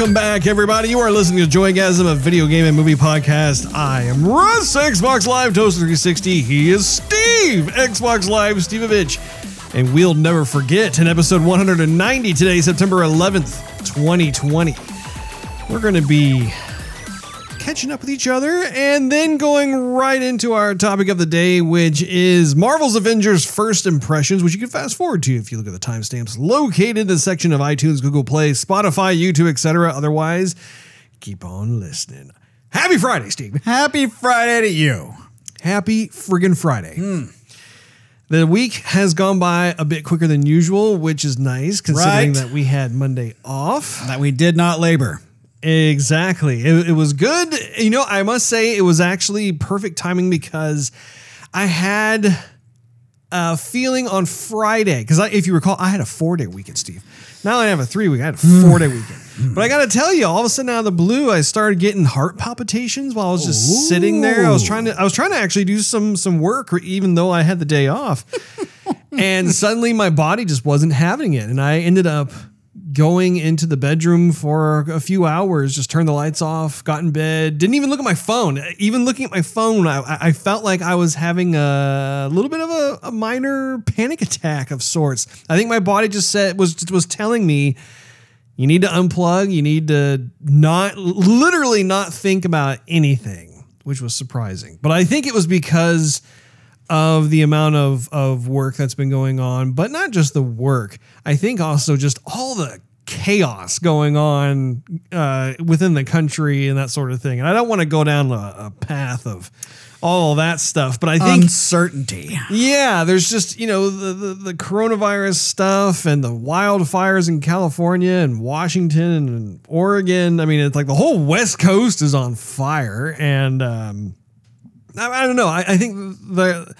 Welcome back, everybody. You are listening to Joygasm, a video game and movie podcast. I am Russ, Xbox Live Toaster 360. He is Steve, Xbox Live Stevevich. And we'll never forget in episode 190 today, September 11th, 2020. We're going to be catching up with each other and then going right into our topic of the day, which is Marvel's Avengers First Impressions, which you can fast forward to if you look at the timestamps located in the section of iTunes, Google Play, Spotify, YouTube, etc. Otherwise, keep on listening. Happy Friday, Steve. Happy Friday to you. Happy friggin' Friday. Hmm. The week has gone by a bit quicker than usual, which is nice considering Right. that we had Monday off. That we did not labor. Exactly. It, it was good. You know, I must say it was actually perfect timing because I had a feeling on Friday. Because if you recall, I had a four day weekend, Steve. Now I have a three week. I had a hmm. four day weekend. But I got to hmm. tell you, all of a sudden out of the blue, I started getting heart palpitations while I was just sitting there. I was trying to, I was trying to actually do some some work, even though I had the day off. and suddenly my body just wasn't having it, and I ended up going into the bedroom for a few hours, just turned the lights off, got in bed, didn't even look at my phone. Even looking at my phone, I, I felt like I was having a little bit of a, a minor panic attack of sorts. I think my body just said was was telling me you need to unplug, you need to not literally not think about anything, which was surprising. But I think it was because of the amount of of work that's been going on, but not just the work. I think also just all the chaos going on uh, within the country and that sort of thing. And I don't want to go down a, a path of all that stuff, but I think Uncertainty. yeah, there's just, you know, the, the, the coronavirus stuff and the wildfires in California and Washington and Oregon. I mean, it's like the whole West Coast is on fire. And um, I, I don't know. I, I think the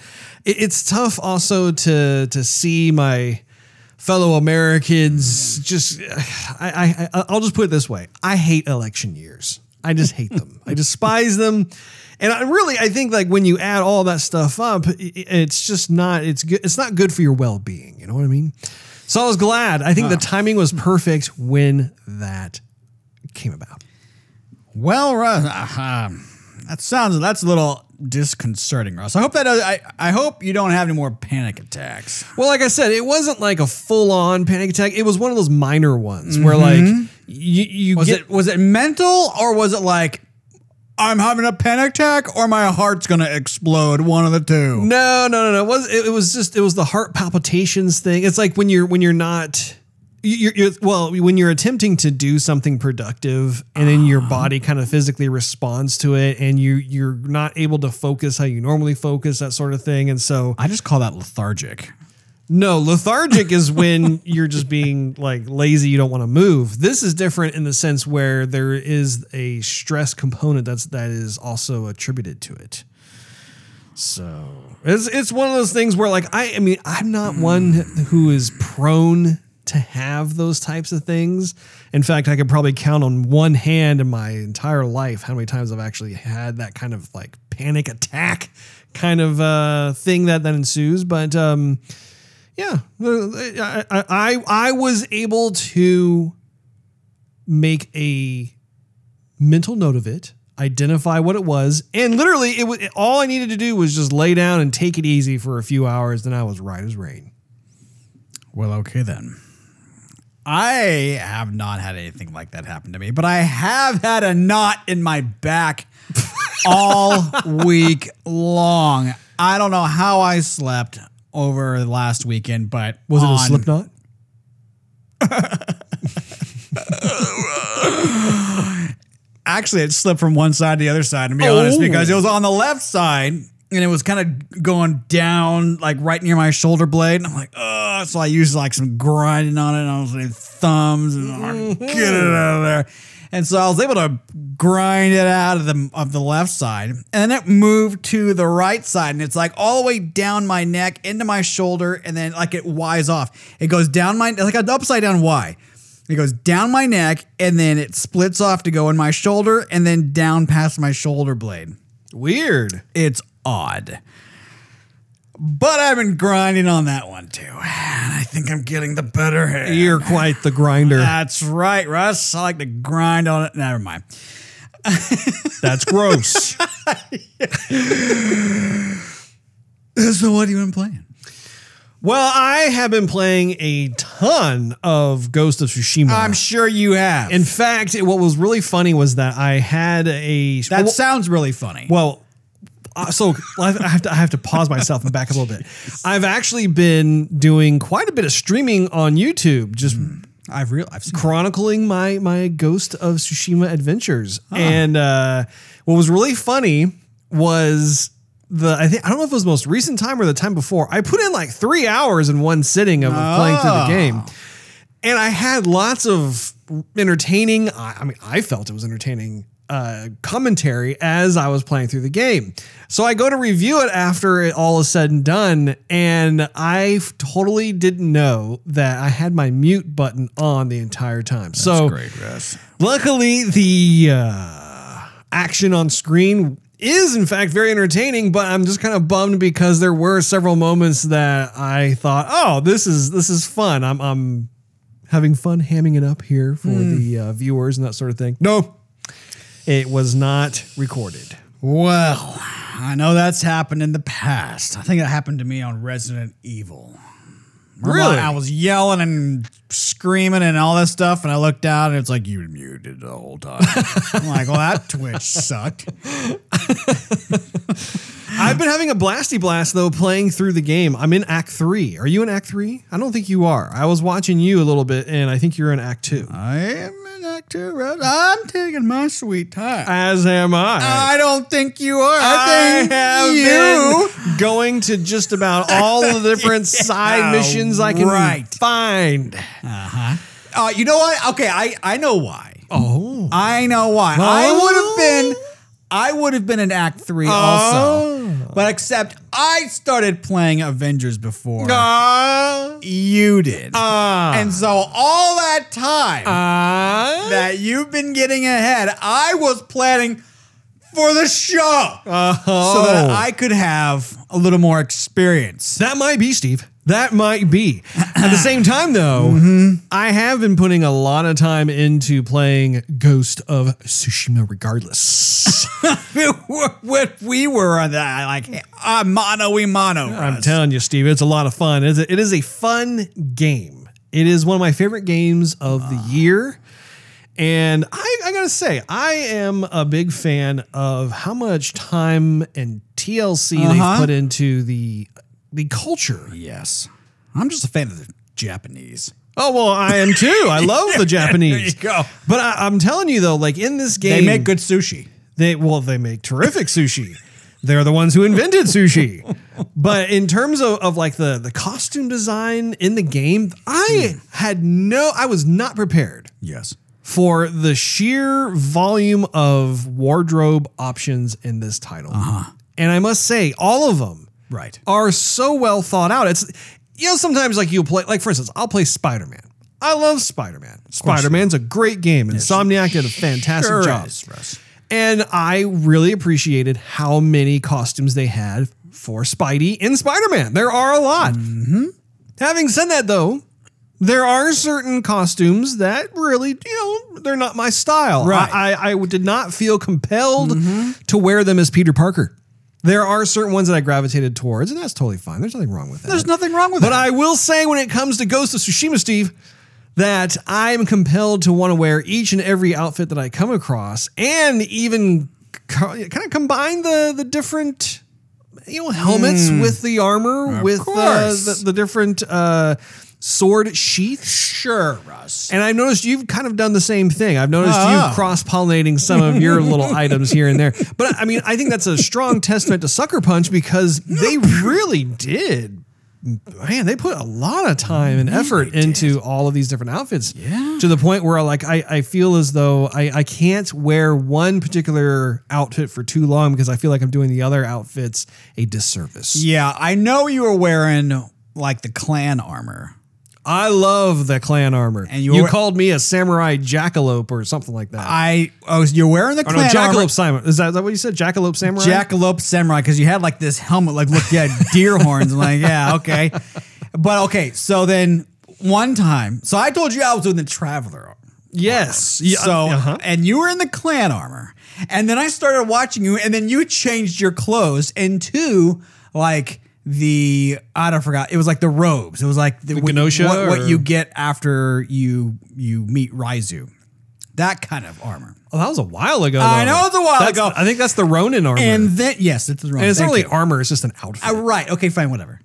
it, it's tough also to to see my fellow Americans just I, I I'll just put it this way. I hate election years. I just hate them. I despise them. And I really I think like when you add all that stuff up, it's just not it's good it's not good for your well-being, you know what I mean? So I was glad. I think the timing was perfect when that came about. Well, Russ, uh, that sounds that's a little disconcerting, Russ. I hope that uh, I I hope you don't have any more panic attacks. Well, like I said, it wasn't like a full-on panic attack. It was one of those minor ones where mm-hmm. like you you Was get it was it mental or was it like I'm having a panic attack or my heart's gonna explode? One of the two. No, no, no, no. It was it, it was just it was the heart palpitations thing. It's like when you're when you're not you're, you're well when you're attempting to do something productive and then your ah. body kind of physically responds to it and you you're not able to focus how you normally focus that sort of thing and so I just call that lethargic. no lethargic is when you're just being like lazy you don't want to move. This is different in the sense where there is a stress component that's that is also attributed to it. So it's it's one of those things where like I I mean I'm not one hmm. who is prone to have those types of things. In fact, I could probably count on one hand in my entire life how many times I've actually had that kind of like panic attack kind of uh, thing that that ensues. But um, yeah, I, I I I was able to make a mental note of it, identify what it was, and literally it was all I needed to do was just lay down and take it easy for a few hours. Then I was right as rain. Well, okay then. I have not had anything like that happen to me, but I have had a knot in my back all week long. I don't know how I slept over the last weekend, but Was it a slip knot? Actually, it slipped from one side to the other side, to be honest, Oh. because it oh. was on the left side and it was kind of going down, like right near my shoulder blade. And I'm like, oh, so I used like some grinding on it, and I was like thumbs and like, get it mm-hmm. out of there. And so I was able to grind it out of the of the left side, and then it moved to the right side, and it's like all the way down my neck into my shoulder, and then like it Y's off. It goes down my like an upside down Y. It goes down my neck, and then it splits off to go in my shoulder, and then down past my shoulder blade. Weird. It's odd. but I've been grinding on that one too. And I think I'm getting the better hand. You're quite the grinder. That's right, Russ. I like to grind on it. Never mind. That's gross. So what have you been playing? well, I have been playing a ton of Ghost of Tsushima. I'm sure you have. In fact, what was really funny was that I had a that well, sounds really funny. Well, uh, so I have to I have to pause myself and back a little bit. I've actually been doing quite a bit of streaming on YouTube, just I've real I've chronicling my my Ghost of Tsushima adventures. And uh, what was really funny was the I think I don't know if it was the most recent time or the time before. I put in like three hours in one sitting of playing through the Oh. game, and I had lots of entertaining. I, I mean, I felt it was entertaining. Uh, commentary as I was playing through the game. So I go to review it after it all is said and done, and I totally didn't know that I had my mute button on the entire time. so great, Russ. Luckily, the uh, action on screen is in fact very entertaining, but I'm just kind of bummed because there were several moments that I thought, "Oh, this is this is fun. I'm I'm having fun hamming it up here for the uh, viewers and that sort of thing." No, it was not recorded. Well, I know that's happened in the past. I think it happened to me on Resident Evil. Remember Really? I was yelling and screaming and all this stuff, and I looked out and it's like you muted the whole time. I'm like, well, that Twitch sucked. I've been having a blasty blast though playing through the game. I'm in Act Three. Are you in Act Three? I don't think you are. I was watching you a little bit, and I think you're in Act Two. I am actor. Russ. I'm taking my sweet time. As am I. I don't think you are. I, I think have you. been going to just about all the different side missions I can right. find. Uh, huh uh you know what? Okay, I, I know why. Oh. I know why. I would have been I would have been in Act 3 Oh. also. But except I started playing Avengers before Uh, you did. uh, and so all that time uh, that you've been getting ahead, I was planning for the show uh-huh. so that I could have a little more experience. That might be, Steve. That might be. At the same time, though, Mm-hmm. I have been putting a lot of time into playing Ghost of Tsushima regardless. what we were on that, like uh, mano y mano. I'm telling you, Steve, it's a lot of fun. It's a, it is a fun game. It is one of my favorite games of the year. And I, I gotta say, I am a big fan of how much time and TLC Uh-huh. they've put into the the culture. Yes. I'm just a fan of the Japanese. Oh well, I am too. I love the Japanese. There you go. But I, I'm telling you though, like in this game, They make good sushi. They well, they make terrific sushi. They're the ones who invented sushi. But in terms of, of like the the costume design in the game, I had no I was not prepared Yes. for the sheer volume of wardrobe options in this title. uh-huh. And I must say, all of them Right. are so well thought out. It's you know sometimes like you'll play like for instance, I'll play Spider Man. I love Spider Man. Spider Man's a great game. Insomniac did a fantastic Sure job. is, Russ. And I really appreciated how many costumes they had for Spidey in Spider Man. There are a lot. Mm-hmm. Having said that, though, there are certain costumes that really, you know, they're not my style. Right. Mm-hmm. I, I, I did not feel compelled to wear them as Peter Parker. There are certain ones that I gravitated towards, and that's totally fine. There's nothing wrong with that. There's nothing wrong with it. But that. I will say, when it comes to Ghost of Tsushima, Steve, that I'm compelled to want to wear each and every outfit that I come across, and even kind of combine the the different, you know, helmets with the armor, with the, the the different uh, sword sheath. Sure, Russ. And I've noticed you've kind of done the same thing. I've noticed ah. Oh. you cross pollinating some of your little items here and there. But I mean, I think that's a strong testament to Sucker Punch because they really did. Man, they put a lot of time and effort into all of these different outfits. Yeah. To the point where like I, I feel as though I, I can't wear one particular outfit for too long because I feel like I'm doing the other outfits a disservice. Yeah, I know you were wearing like the clan armor. I love the clan armor. And you you were- called me a samurai jackalope or something like that. I oh, you're wearing the or no, clan armor. jackalope Simon. Is that, is that what you said? Jackalope samurai. Jackalope Samurai because you had like this helmet, like look, you had deer horns. I'm like, yeah, okay. But okay, so then one time, so I told you I was doing the Traveler. Yes. Yeah, So, uh-huh. and you were in the clan armor. And then I started watching you, and then you changed your clothes into like the, I don't forgot, it was like the robes. It was like the, what, Genosha what, what you get after you you meet Raizu. That kind of armor. Oh, that was a while ago. I know it was a while That's- ago. I think that's the Ronin armor. And And, then, yes, it's the Ronin. it's not really you. armor; it's just an outfit. Uh, right. Okay, fine, whatever.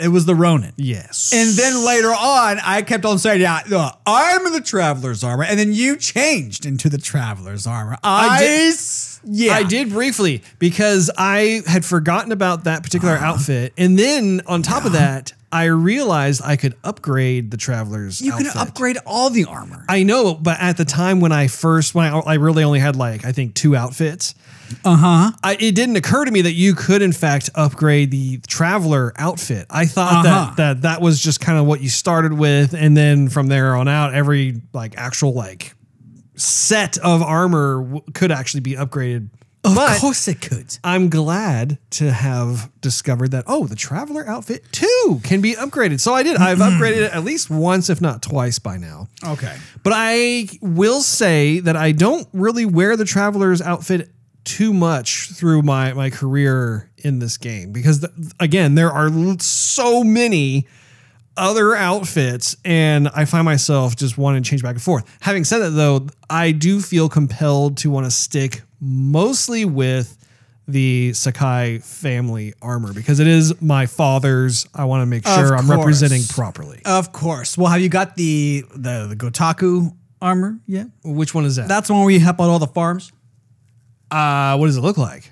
It was the Ronin. yes. And then later on, I kept on saying, "Yeah, I'm in the Traveler's armor," and then you changed into the Traveler's armor. I, did- yeah, I did briefly because I had forgotten about that particular Uh-huh. outfit, and then on top of that, I realized I could upgrade the traveler's. You can outfit. upgrade all the armor. I know, but at the time when I first, when I, I really only had like I think two outfits. Uh huh. It didn't occur to me that you could in fact upgrade the traveler outfit. I thought Uh-huh. that that that was just kind of what you started with, and then from there on out, every like actual like set of armor w- could actually be upgraded. Of but course it could. I'm glad to have discovered that oh, the traveler outfit too can be upgraded. So I did. I've mm-hmm. upgraded it at least once, if not twice, by now. Okay. But I will say that I don't really wear the traveler's outfit too much through my my career in this game because th- again there are so many other outfits and I find myself just wanting to change back and forth. Having said that though, I do feel compelled to want to stick mostly with the Sakai family armor because it is my father's. I want to make sure I'm representing properly. Of course. Well, have you got the the, the Gosaku armor yet? Which one is that? That's the one where you help out all the farms. Uh, what does it look like?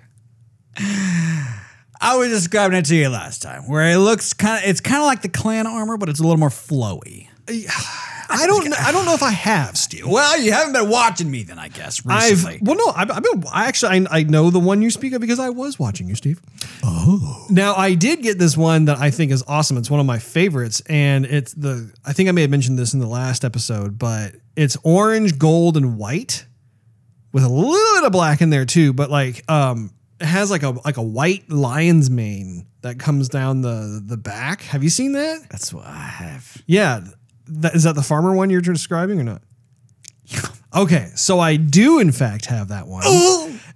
I was describing it to you last time, where it looks kind of it's kind of like the clan armor, but it's a little more flowy. I don't. Know, I don't know if I have Steve. Well, you haven't been watching me then, I guess. I've Recently. well, no. I've, I've been. I actually, I, I know the one you speak of because I was watching you, Steve. Oh. Now I did get this one that I think is awesome. It's one of my favorites, and it's the. I think I may have mentioned this in the last episode, but it's orange, gold, and white, with a little bit of black in there too. But like, um, it has like a like a white lion's mane that comes down the the back. Have you seen that? That's what I have. Yeah. That, is that the farmer one you're describing or not? Okay, so I do in fact have that one,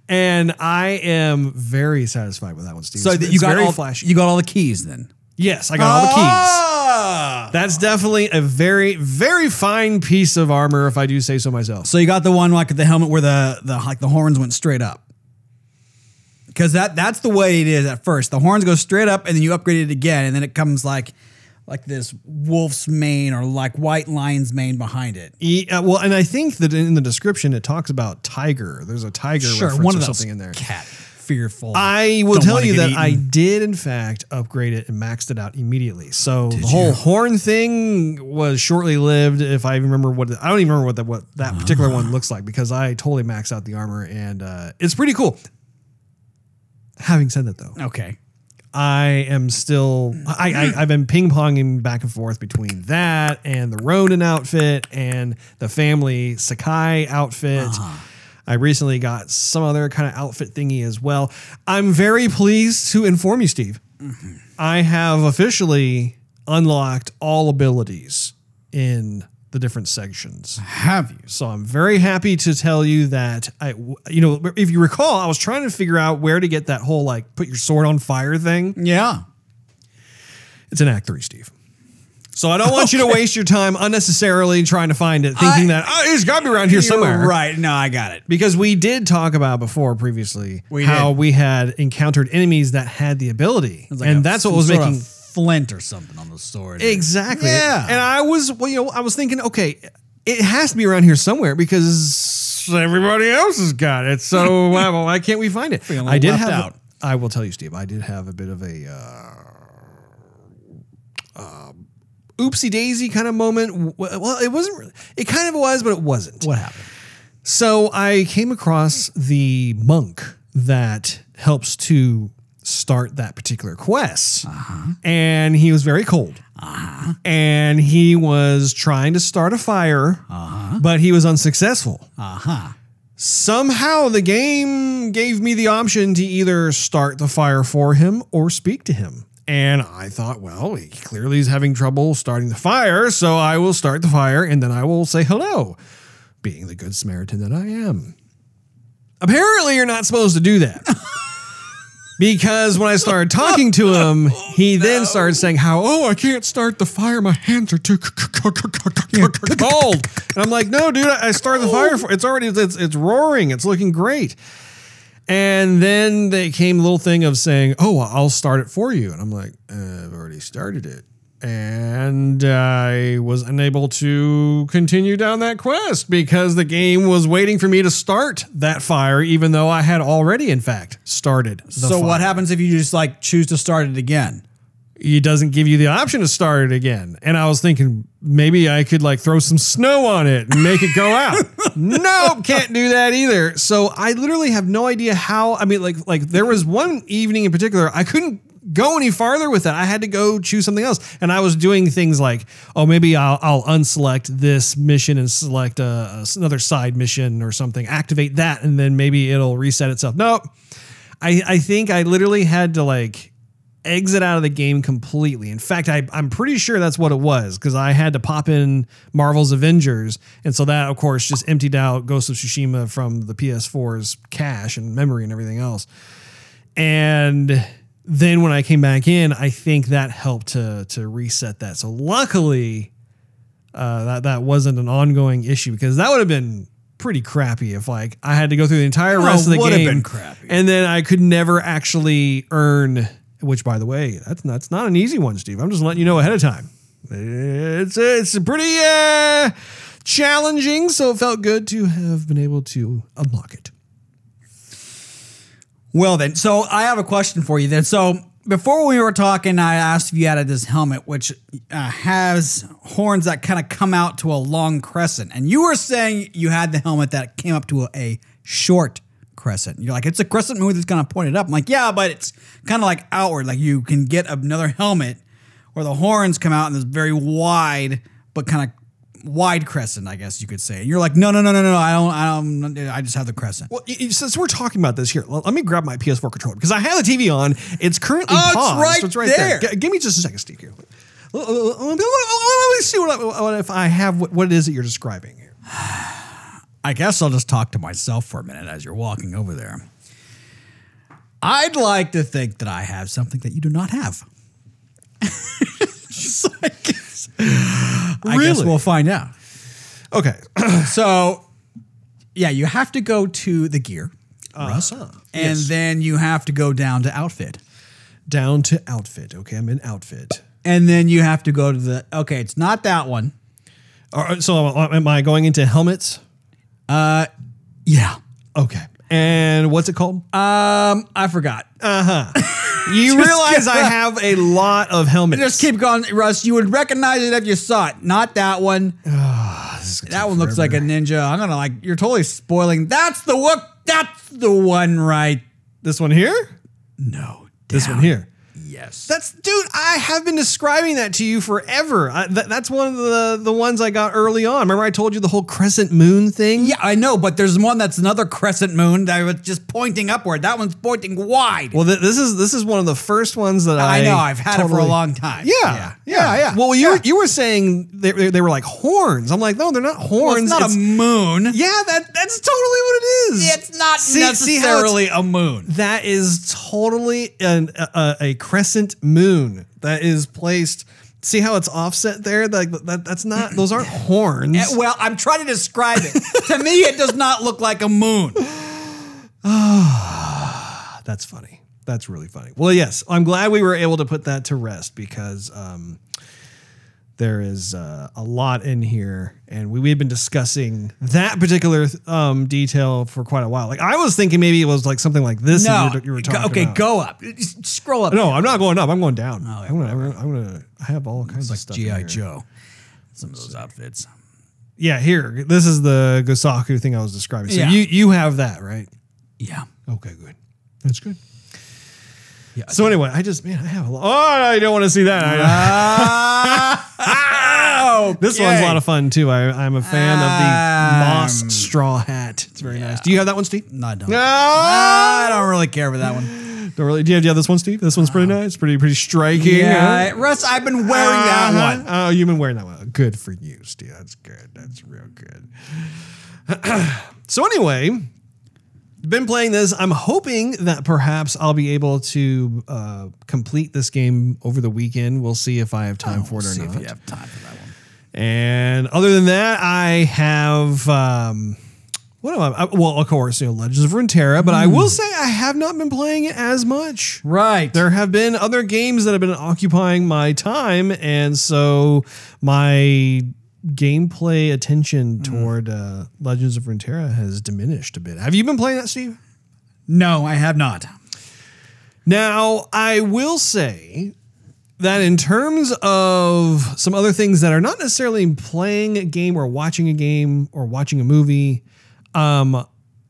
and I am very satisfied with that one, Steve. So It's- that you it's got very all flashy. you got all the keys then. yes, I got all the keys. Ah! That's definitely a very, very fine piece of armor, if I do say so myself. So you got the one like the helmet where the the like the horns went straight up. Because that that's the way it is at first. The horns go straight up, and then you upgrade it again, and then it comes like like this wolf's mane or like white lion's mane behind it. E- uh, well, and I think that in the description it talks about tiger. There's a tiger reference one or of those something in there. cat fearful. I will tell you that I did, in fact, upgrade it and maxed it out immediately. So the you? whole horn thing was shortly lived. If I remember what I don't even remember what that what that particular Ah. one looks like because I totally maxed out the armor and uh, it's pretty cool. Having said that, though, okay. I am still I, I I've been ping ponging back and forth between that and the Ronin outfit and the family Sakai outfit. Uh-huh. I recently got some other kind of outfit thingy as well. I'm very pleased to inform you, Steve. Mm-hmm. I have officially unlocked all abilities in the different sections. Have you? So I'm very happy to tell you that I, you know, if you recall, I was trying to figure out where to get that whole like put your sword on fire thing. Yeah. It's in Act Three, Steve. So I don't want you to waste your time unnecessarily trying to find it, thinking I- that oh, it's got to be around here somewhere. Right. No, I got it. Because we did talk about before previously We how did. we had encountered enemies that had the ability, like a- and that's what was making flint or something on the sword. Exactly. Yeah. And I was, well, you know, I was thinking, okay, it has to be around here somewhere because everybody else has got it. So why, why can't we find it? I did have. out. I will tell you, Steve. I did have a bit of a. Uh, uh, Oopsie daisy kind of moment. Well, it wasn't. Really, it kind of was, but it wasn't. What happened? So I came across the monk that helps to start that particular quest, uh-huh. and he was very cold. Uh-huh. and he was trying to start a fire, uh-huh. but he was unsuccessful. Uh huh. Somehow the game gave me the option to either start the fire for him or speak to him. And I thought, well, he clearly is having trouble starting the fire, so I will start the fire and then I will say hello, being the good Samaritan that I am. Apparently, you're not supposed to do that. Because when I started talking to him, he then started saying how, oh, I can't start the fire. My hands are too cold. And I'm like, no, dude, I started the fire. For, it's already, it's, it's roaring. It's looking great. And then they came a little thing of saying, oh, well, I'll start it for you. And I'm like, uh, I've already started it. And I was unable to continue down that quest because the game was waiting for me to start that fire, even though I had already, in fact, started. The So fire. what happens if you just like choose to start it again? It doesn't give you the option to start it again. And I was thinking maybe I could like throw some snow on it and make it go out. nope, can't do that either. So I literally have no idea how. I mean, like like there was one evening in particular I couldn't go any farther with that. I had to go choose something else, and I was doing things like, oh, maybe I'll, I'll unselect this mission and select a, another side mission or something, activate that, and then maybe it'll reset itself. Nope. I, I think I literally had to like exit out of the game completely. In fact, I, I'm pretty sure that's what it was because I had to pop in Marvel's Avengers. And so that, of course, just emptied out Ghost of Tsushima from the PS4's cache and memory and everything else. And then when I came back in, I think that helped to, to reset that. So luckily, uh, that, that wasn't an ongoing issue because that would have been pretty crappy if like I had to go through the entire rest of the game been crappy. and then I could never actually earn. Which, by the way, that's that's not an easy one, Steve. I'm just letting you know ahead of time. It's it's pretty uh, challenging, so it felt good to have been able to unlock it. Well, then, so I have a question for you then. So before we were talking, I asked if you had this helmet, which uh, has horns that kind of come out to a long crescent. And you were saying you had the helmet that came up to a, a short crescent. You're like, it's a crescent moon that's kind of pointed up. I'm like, yeah, but it's kind of like outward. Like you can get another helmet where the horns come out in this very wide, but kind of wide crescent, I guess you could say. And you're like, no, no, no, no, no, I don't, I don't, I just have the crescent. Well, y- y- since we're talking about this here, l- let me grab my PS4 controller because I have the TV on. It's currently Oh, it's paused. right so it's right there. G- give me just a second, Steve. Here. Let me see what, I, what if I have what, what it is that you're describing here. I guess I'll just talk to myself for a minute as you're walking over there. I'd like to think that I have something that you do not have. So I guess, I guess we'll find out. Okay. So, yeah, you have to go to the gear, Russ, Uh-huh. and Yes. then you have to go down to outfit, Down to outfit. Okay, I'm in outfit. and then you have to go to the. Okay, it's not that one. Right, so uh, am I going into helmets? Uh, yeah. Okay. And what's it called? Um, I forgot. Uh huh. You Just realize I have a lot of helmets. Just keep going, Russ. You would recognize it if you saw it. Not that one. that one looks like a ninja. I'm gonna like. You're totally spoiling. That's the one. That's the one, right? this one here. No, This down. one here. Yes. That's dude. I have been describing that to you forever. I, that, that's one of the the ones I got early on. Remember, I told you the whole crescent moon thing. yeah, I know, but there's one that's another crescent moon that was just pointing upward. That one's pointing wide. Well, th- this is this is one of the first ones that I. I know. I've had it for a long time. Yeah, yeah, yeah. yeah. Well, you yeah. were you were saying they, they, they were like horns. I'm like, no, they're not Well, horns. it's not a moon. yeah, that that's totally what it is. It's not See- see it's- necessarily a moon. That is totally an, a, a crescent moon that is placed. See how it's offset there? Like that, that's not. Those aren't horns. Eh, Well, I'm trying to describe it. to me, it does not look like a moon. That's funny. That's really funny. Well, yes, I'm glad we were able to put that to rest because um, there is uh, a lot in here, and we, we've been discussing that particular um, detail for quite a while. Like I was thinking maybe it was like something like this. No, you were, you were Go- talking okay, about. go up. Just Scroll up. No, I'm not going up. I'm going down. Oh, yeah, I'm, gonna, I'm gonna. I'm gonna. Have all kinds of stuff. GI. Joe. Some of those outfits. Yeah, here. This is the Gosaku thing I was describing. So Yeah. you you have that right? Yeah. Okay, good. That's good. So anyway, I just man, I have a lot. Oh, I don't want to see that. Oh, this one's a lot of fun too. I, I'm a fan of the Um, moss straw hat. It's very nice. Do you have that one, Steve? No, I don't. No, I don't really care for that one. don't really. Do you have, do you have this one, Steve? This one's pretty nice. Pretty pretty striking. Yeah, Russ, I've been wearing that Uh-huh. one. Oh, you've been wearing that one. Good for you, Steve. That's good. That's real good. so anyway, been playing this. I'm hoping that perhaps I'll be able to uh, complete this game over the weekend. We'll see if I have time for it or See not. if you have time for that one. And other than that, I have um, what am I? I- Well, of course, you know, Legends of Runeterra. But I will say I have not been playing it as much. Right. There have been other games that have been occupying my time, and so my gameplay attention toward uh, Legends of Runeterra has diminished a bit. Have you been playing that, Steve? no, I have not. Now, I will say that in terms of some other things that are not necessarily playing a game or watching a game or watching a movie, um,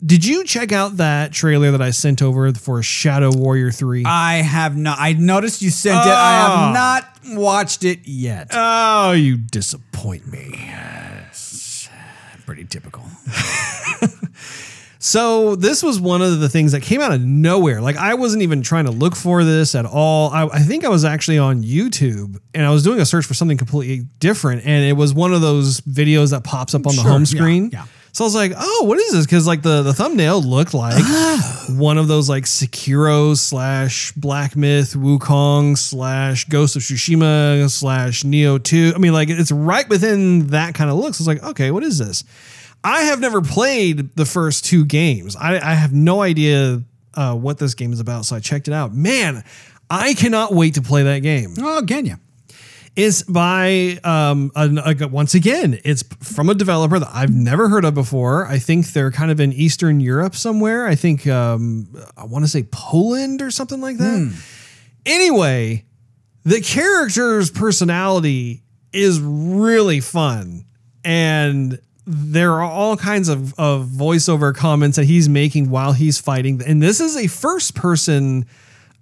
did you check out that trailer that I sent over for Shadow Warrior 3? I have not. I noticed you sent it. I Oh. have not watched it yet. oh, you disappoint me. Yes. Pretty typical. So this was one of the things that came out of nowhere. Like I wasn't even trying to look for this at all. I, I think I was actually on YouTube and I was doing a search for something completely different, and it was one of those videos that pops up on the Sure, home yeah, screen. yeah. So I was like, "Oh, what is this?" Because like the the thumbnail looked like one of those like Sekiro slash Black Myth Wukong slash Ghost of Tsushima slash Nioh Two. I mean, like it's right within that kind of look. So I was like, "Okay, what is this?" I have never played the first two games. I, I have no idea uh, what this game is about, so I checked it out. Man, I cannot wait to play that game. Oh, can you? It's by um, an, a, once again, it's from a developer that I've never heard of before. I think they're kind of in Eastern Europe somewhere. I think um, I want to say Poland or something like that. Anyway, the character's personality is really fun and there are all kinds of, of voiceover comments that he's making while he's fighting and this is a first person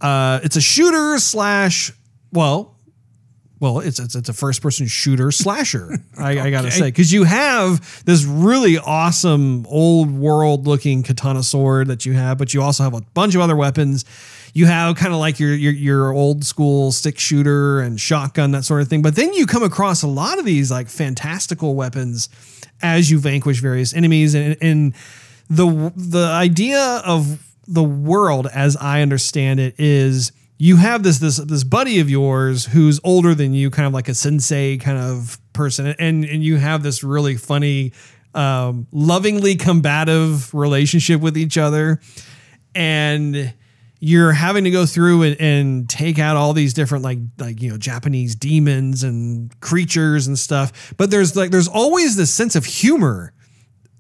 uh, it's a shooter slash well well, it's it's, it's a first person shooter slasher. I, I gotta say because you have this really awesome old world looking katana sword that you have, but you also have a bunch of other weapons. You have kind of like your, your your old school stick shooter and shotgun that sort of thing. But then you come across a lot of these like fantastical weapons as you vanquish various enemies and and the the idea of the world as I understand it is you have this this this buddy of yours who's older than you, kind of like a sensei kind of person, and and you have this really funny, um, lovingly combative relationship with each other, and you're having to go through and, and take out all these different like like you know Japanese demons and creatures and stuff. But there's like there's always this sense of humor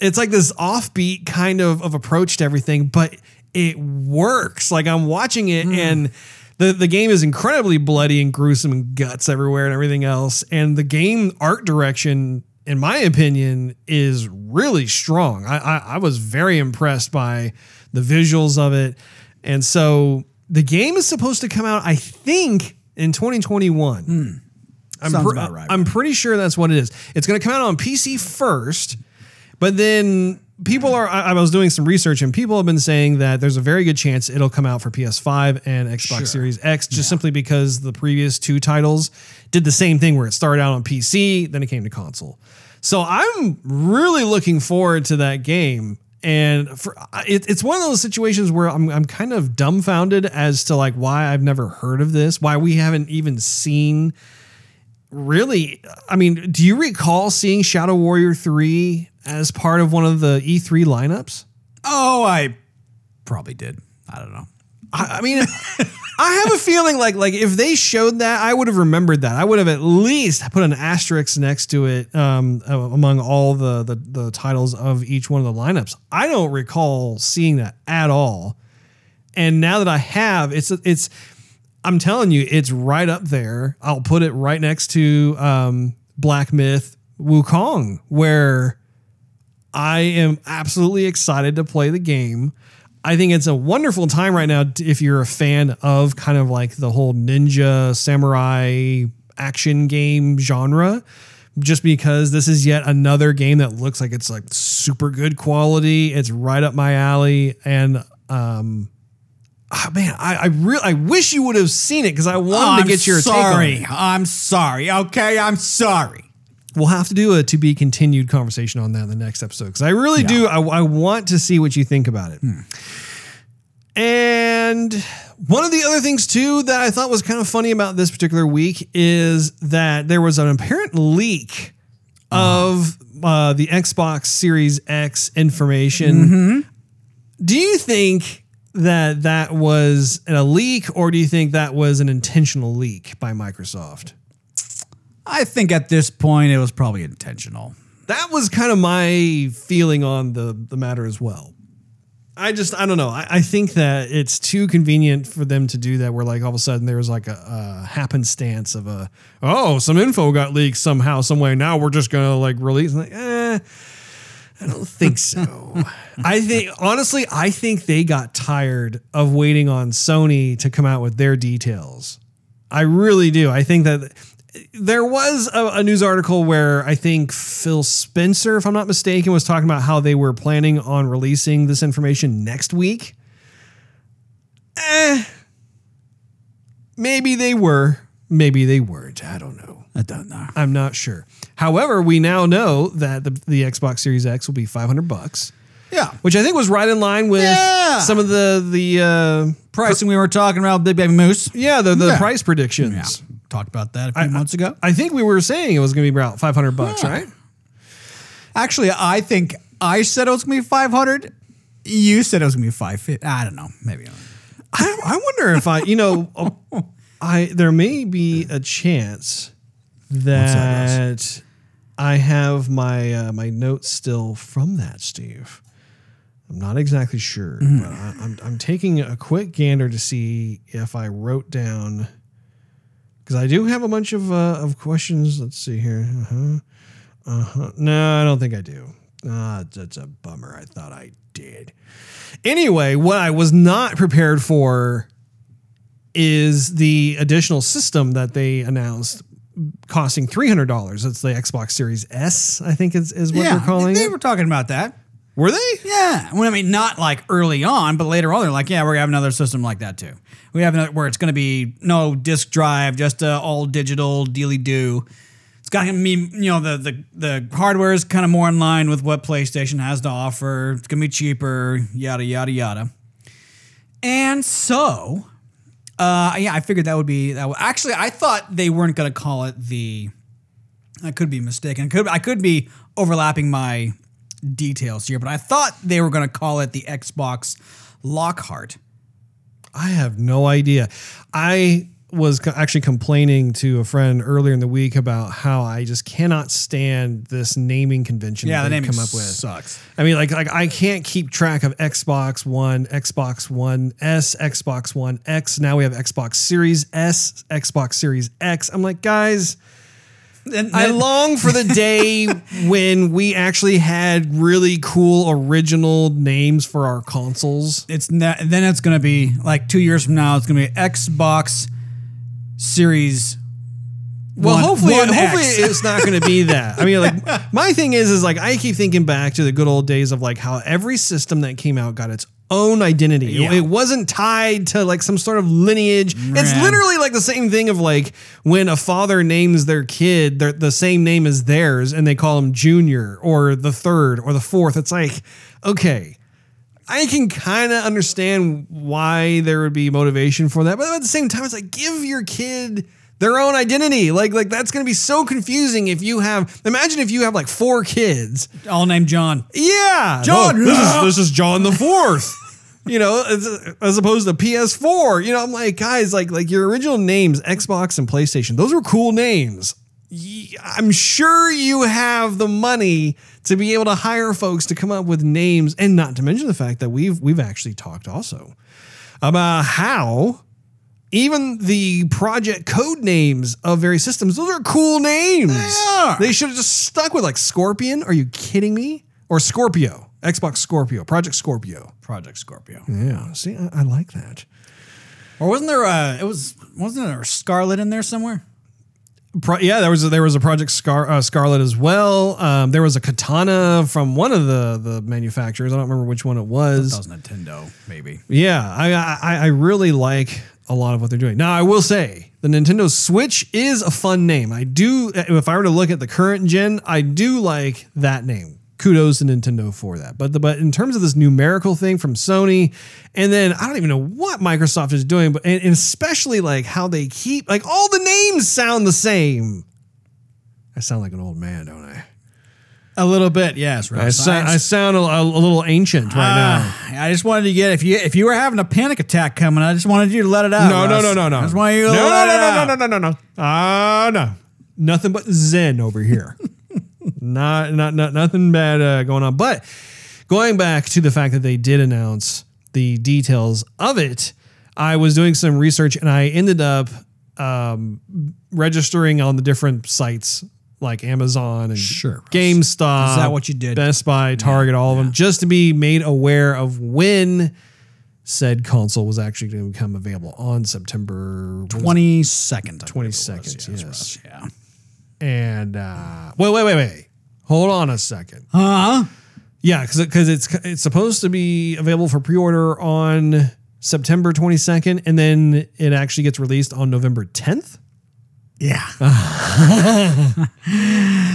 it's like this offbeat kind of of approach to everything, but it works. Like I'm watching it and the, the game is incredibly bloody and gruesome and guts everywhere and everything else. And the game art direction, in my opinion, is really strong. I, I, I was very impressed by the visuals of it. And so the game is supposed to come out, I think, in 2021. Hmm. I'm, Sounds pre- about right. I'm pretty sure that's what it is. It's going to come out on PC first, but then people are. I, I was doing some research, and people have been saying that there's a very good chance it'll come out for PS5 and Xbox Series X, just simply because the previous two titles did the same thing, where it started out on PC, then it came to console. So I'm really looking forward to that game. And for it, it's one of those situations where I'm, I'm kind of dumbfounded as to like why I've never heard of this, why we haven't even seen really i mean do you recall seeing shadow warrior 3 as part of one of the e3 lineups Oh, I probably did. I don't know. i, I mean i have a feeling like like if they showed that i would have remembered that i would have at least put an asterisk next to it um, among all the, the the titles of each one of the lineups i don't recall seeing that at all and now that i have it's it's I'm telling you, it's right up there. I'll put it right next to um, Black Myth Wukong, where I am absolutely excited to play the game. I think it's a wonderful time right now if you're a fan of kind of like the whole ninja samurai action game genre. Just because this is yet another game that looks like it's like super good quality, it's right up my alley, and um, ah, man, I I really I wish you would have seen it because I wanted I'm to get your sorry. take on it. I'm sorry. Okay, I'm sorry. We'll have to do a to be continued conversation on that in the next episode because I really do. I, I want to see what you think about it. And one of the other things too that I thought was kind of funny about this particular week is that there was an apparent leak of uh, the Xbox Series X information. Do you think that that was a leak, or do you think that was an intentional leak by Microsoft? I think at this point it was probably intentional. that was kind of my feeling on the the matter as well. I just I don't know. I, I think that it's too convenient for them to do that. Where like all of a sudden there's like a, a happenstance of a oh some info got leaked somehow some way. Now we're just gonna like release. Like eh, I don't think so. I think honestly I think they got tired of waiting on Sony to come out with their details. I really do. I think that there was a, a news article where I think Phil Spencer, if I'm not mistaken, was talking about how they were planning on releasing this information next week. Eh, maybe they were, maybe they weren't. I don't know. I don't know. I'm not sure. However, we now know that the, the Xbox Series X will be 500 bucks, Yeah. which I think was right in line with Yeah. some of the the uh, Pricing we were talking about, Big Baby Moose. yeah the the Yeah. price predictions. Yeah. Talked about that a few months ago. I think we were saying it was going to be about 500 bucks, Yeah. right? Actually, I think I said it was gonna be 500. You said it was gonna be 550. I don't know. Maybe. I, I wonder if I, you know, I there may be a chance that, that I have my uh, my notes still from that, Steve. I'm not exactly sure, Mm. but I, I'm I'm taking a quick gander to see if I wrote down because I do have a bunch of uh, of questions. Let's see here. Uh-huh. Uh-huh. No, I don't think I do. Ah, that's a bummer. I thought I did. Anyway, what I was not prepared for is the additional system that they announced costing $300. It's the Xbox Series S, I think is, is what yeah, they're calling they it. were talking about that. Were they? Yeah. Well, I mean, not like early on, but later on, they're like, yeah, we're gonna have another system like that too. We have another where it's gonna be no disk drive, just uh, all digital dealy do. It's gonna be, you know, the the the hardware is kind of more in line with what PlayStation has to offer. It's gonna be cheaper, yada yada yada. And so, uh, yeah, I figured that would be that. Would, actually, I thought they weren't gonna call it the. I could be mistaken. I could I could be overlapping my details here, but I thought they were going to call it the Xbox Lockhart. I have no idea. I was actually complaining to a friend earlier in the week about how I just cannot stand this naming convention Yeah, that the name come up with. sucks. I mean, like, like I can't keep track of Xbox One, Xbox One S, Xbox One X. Now we have Xbox Series S, Xbox Series X. I'm like, guys, And I long for the day when we actually had really cool original names for our consoles. it's then it's going to be like two years from now. It's going to be Xbox Series. Well, One- hopefully, One hopefully X. it's not going to be that. I mean, like my thing is, is like I keep thinking back to the good old days of like how every system that came out got its own identity. It- Yeah. It, wasn't tied to like some sort of lineage. It's literally like the same thing of like when a father names their kid the same name as theirs, and they call him Junior or the third or the fourth. It's like okay. I can kind of understand why there would be motivation for that, but at the same time, it's like give your kid their own identity. Like, like that's going to be so confusing if you have. Imagine if you have like four kids. all named John. Yeah, John! Oh, this is this is John the Fourth. You know, as, as opposed to PS4. You know, I'm like, guys, like like your original names, Xbox and PlayStation. Those were cool names. I'm sure you have the money to be able to hire folks to come up with names, and not to mention the fact that we've we've actually talked also about how even the project code names of various systems, those are cool names. They are. They should have just stuck with like Scorpion. Are you kidding me? Or Scorpio. Xbox Scorpio, Project Scorpio. Project Scorpio. Yeah, see, I, I like that. Or wasn't there a? It was wasn't there a Scarlett in there somewhere? Pro, yeah, there was a, there was a Project Scar, uh, Scarlett as well. Um, there was a katana from one of the the manufacturers. I don't remember which one it was. That was. was Nintendo, maybe. Yeah, I, I I really like a lot of what they're doing. Now, I will say the Nintendo Switch is a fun name. I do. If I were to look at the current gen, I do like that name. Kudos to Nintendo for that. But the but in terms of this numerical thing from Sony, and then I don't even know what Microsoft is doing, but and, and especially like how they keep like all the names sound the same. I sound like an old man, don't I? A little bit, yes. I, sound, I sound a, a little ancient right now. Ah, I just wanted to get if you if you were having a panic attack coming, I just wanted you to let it out. No, no, Russ. no, no, no. I just want you to no, let no, it no, out. no, no, no, no, no. Ah, no. Nothing but zen over here. not, not, not, nothing bad uh, going on. But going back to the fact that they did announce the details of it, I was doing some research and I ended up um, registering on the different sites like Amazon and Sure, GameStop. Is that what you did? Best Buy, Target, all of them, just to be made aware of when said console was actually going to become available on September Twenty second. 22nd, yes. Russ, Yeah. and uh, wait, wait, wait, wait. Hold on a second. Huh? Yeah, because because it's it's supposed to be available for pre-order on September 22nd, and then it actually gets released on November 10th. Yeah.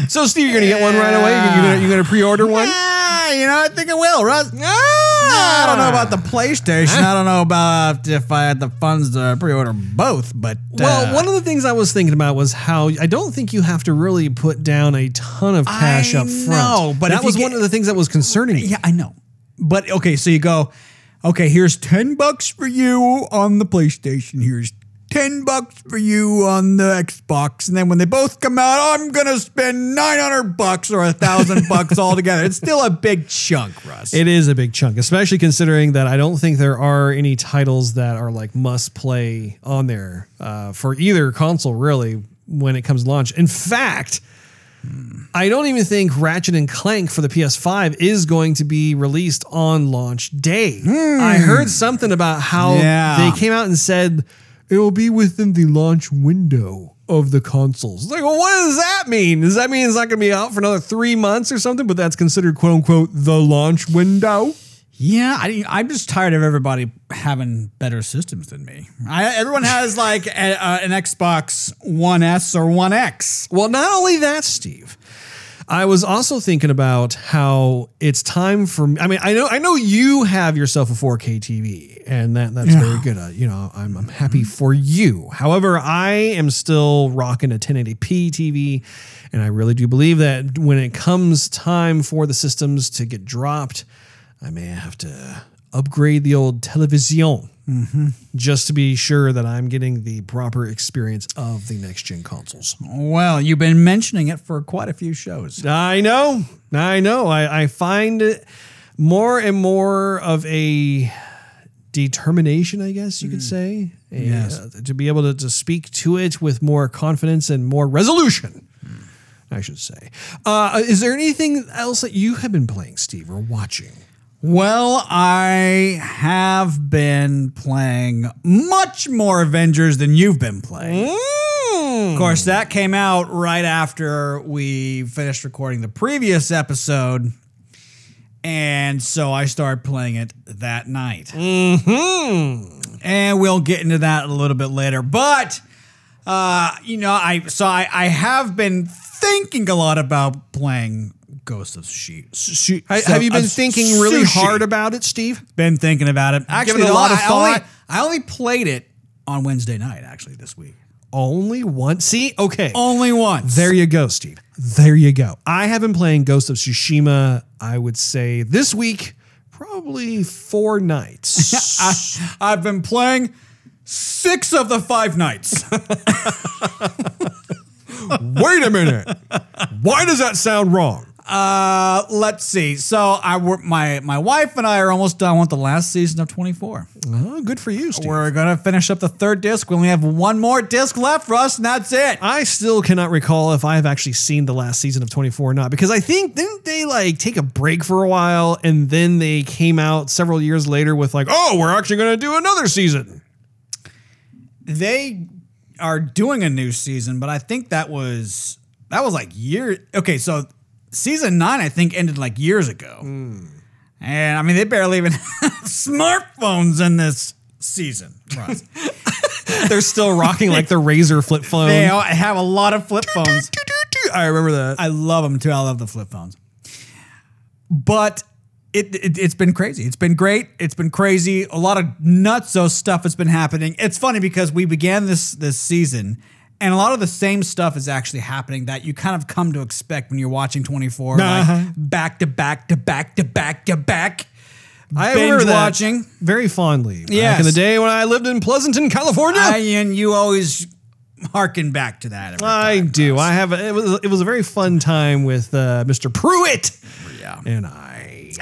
So, Steve, you're gonna get one right away. You're gonna you're gonna pre-order one. Ah, you know, I think I will, Russ. I don't know about the PlayStation. I don't know about if I had the funds to pre-order both, but Well, uh, one of the things I was thinking about was how I don't think you have to really put down a ton of cash I up front. No, but that was get- one of the things that was concerning me. Yeah, I know. But okay, so you go, okay, here's 10 bucks for you on the PlayStation. Here's 10 bucks for you on the Xbox. And then when they both come out, I'm going to spend 900 bucks or a 1000 bucks all together. It's still a big chunk, Russ. It is a big chunk, especially considering that I don't think there are any titles that are like must play on there uh, for either console, really, when it comes to launch. In fact, I don't even think Ratchet and Clank for the PS5 is going to be released on launch day. I heard something about how Yeah. they came out and said it will be within the launch window of the consoles. It's like, well, what does that mean? Does that mean it's not going to be out for another three months or something? But that's considered quote unquote the launch window. Yeah, I, I'm just tired of everybody having better systems than me. I, everyone has like a, uh, an Xbox One S or One X. Well, not only that, Steve. I was also thinking about how it's time for. I mean, I know, I know you have yourself a 4K TV, and that that's very good. Uh, you know, I'm I'm happy for you. However, I am still rocking a 1080p TV, and I really do believe that when it comes time for the systems to get dropped, I may have to upgrade the old television just to be sure that I'm getting the proper experience of the next gen consoles. Well, you've been mentioning it for quite a few shows. I know. I know. I, I find it more and more of a determination, I guess you could say. A, Yes. uh, to be able to, to speak to it with more confidence and more resolution, I should say. Uh, is there anything else that you have been playing, Steve, or watching? Well, I have been playing much more Avengers than you've been playing. Of course, that came out right after we finished recording the previous episode. And so I started playing it that night. Mm-hmm. And we'll get into that a little bit later. But uh, you know, I so I, I have been thinking a lot about playing Ghost of. Ha- So- have you been uh, thinking really sushi. hard about it, Steve? Been thinking about it. Actually, it a lot of I only- thought? I only played it on Wednesday night. Actually, this week. Only once? See, okay. Only once. There you go, Steve. There you go. I have been playing Ghost of Tsushima, I would say this week, probably four nights. I, I've been playing six of the five nights. Wait a minute. Why does that sound wrong? Uh, let's see. So I were my my wife and I are almost done with the last season of 24. Oh, good for you, Steve. We're gonna finish up the third disc. We only have one more disc left for us, and that's it. I still cannot recall if I have actually seen the last season of 24 or not because I think didn't they like take a break for a while and then they came out several years later with like, oh, we're actually to do another season. They are doing a new season, but I think that was that was like year. Okay, so season nine I think ended like years ago, hmm. and I mean they barely even have smartphones in this season. They're still rocking like the Razr flip phone. they have a lot of flip phones. I remember that. I love them too. I love the flip phones. But it, it it's been crazy. It's been great. It's been crazy. A lot of nutso stuff has been happening. It's funny because we began this this season and a lot of the same stuff is actually happening that you kind of come to expect when you're watching 24 Uh-huh. like back to back to back to back to back. I remember that watching. very fondly. Back Yes. in the day when I lived in Pleasanton, California. I, and you always harken back to that. I time, do. I have. A, it was. It was a very fun time with uh, Mr. Pruitt yeah. and I.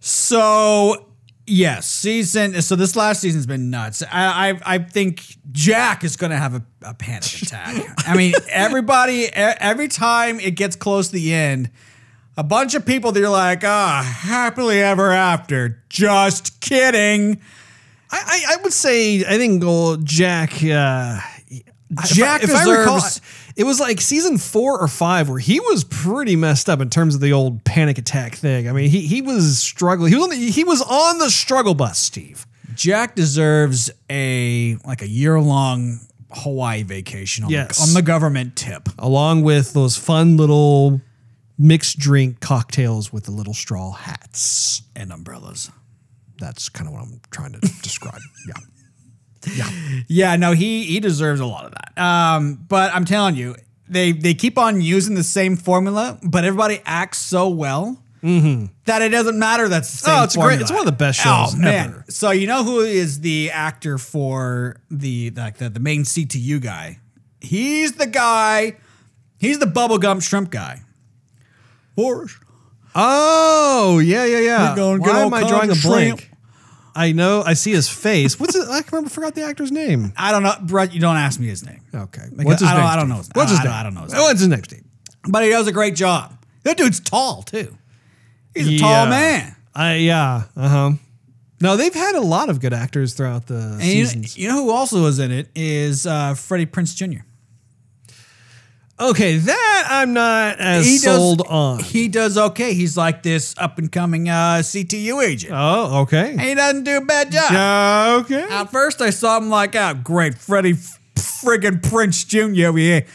So yes, season. So this last season's been nuts. I I, I think Jack is going to have a, a panic attack. I mean, everybody. Every time it gets close to the end, a bunch of people they're like, ah, happily ever after. Just kidding. I, I, I would say I think old Jack. Uh, Jack if if I recall, deserves- it was like season four or five where he was pretty messed up in terms of the old panic attack thing. I mean, he he was struggling. He was on the, he was on the struggle bus, Steve. Jack deserves a like a year long Hawaii vacation on, Yes. the, on the government tip. along with those fun little mixed drink cocktails with the little straw hats. And umbrellas. That's kind of what I'm trying to describe. Yeah. Yeah, no, he he deserves a lot of that. Um, but I'm telling you, they they keep on using the same formula, but everybody acts so well that it doesn't matter. That's the same. Oh, it's great. It's one of the best shows Oh man! ever. So you know who is the actor for the like the, the main CTU guy? He's the guy. He's the Bubba Gump shrimp guy. Forrest. Oh, yeah, yeah, yeah. We're gonna get Why am I drawing a blank? I know. I see his face. What's it? I can remember. Forgot the actor's name. I don't know, Brett. You don't ask me his name, Okay. Because What's his I don't- name? I don't know his- What's I his don't- name? I don't know his What's his name, but he does a great job. That dude's tall too. He's a tall man. I yeah. Uh huh. No, they've had a lot of good actors throughout the And you, seasons. you know who also was in it is uh, Freddie Prinze Jr. okay, that I'm not as He does- sold on. He does okay. He's like this up and coming uh, CTU agent. oh, okay. And he doesn't do a bad job. Yeah, okay. At first, I saw him like, oh, great, Freddie friggin' Prinze Jr. over here.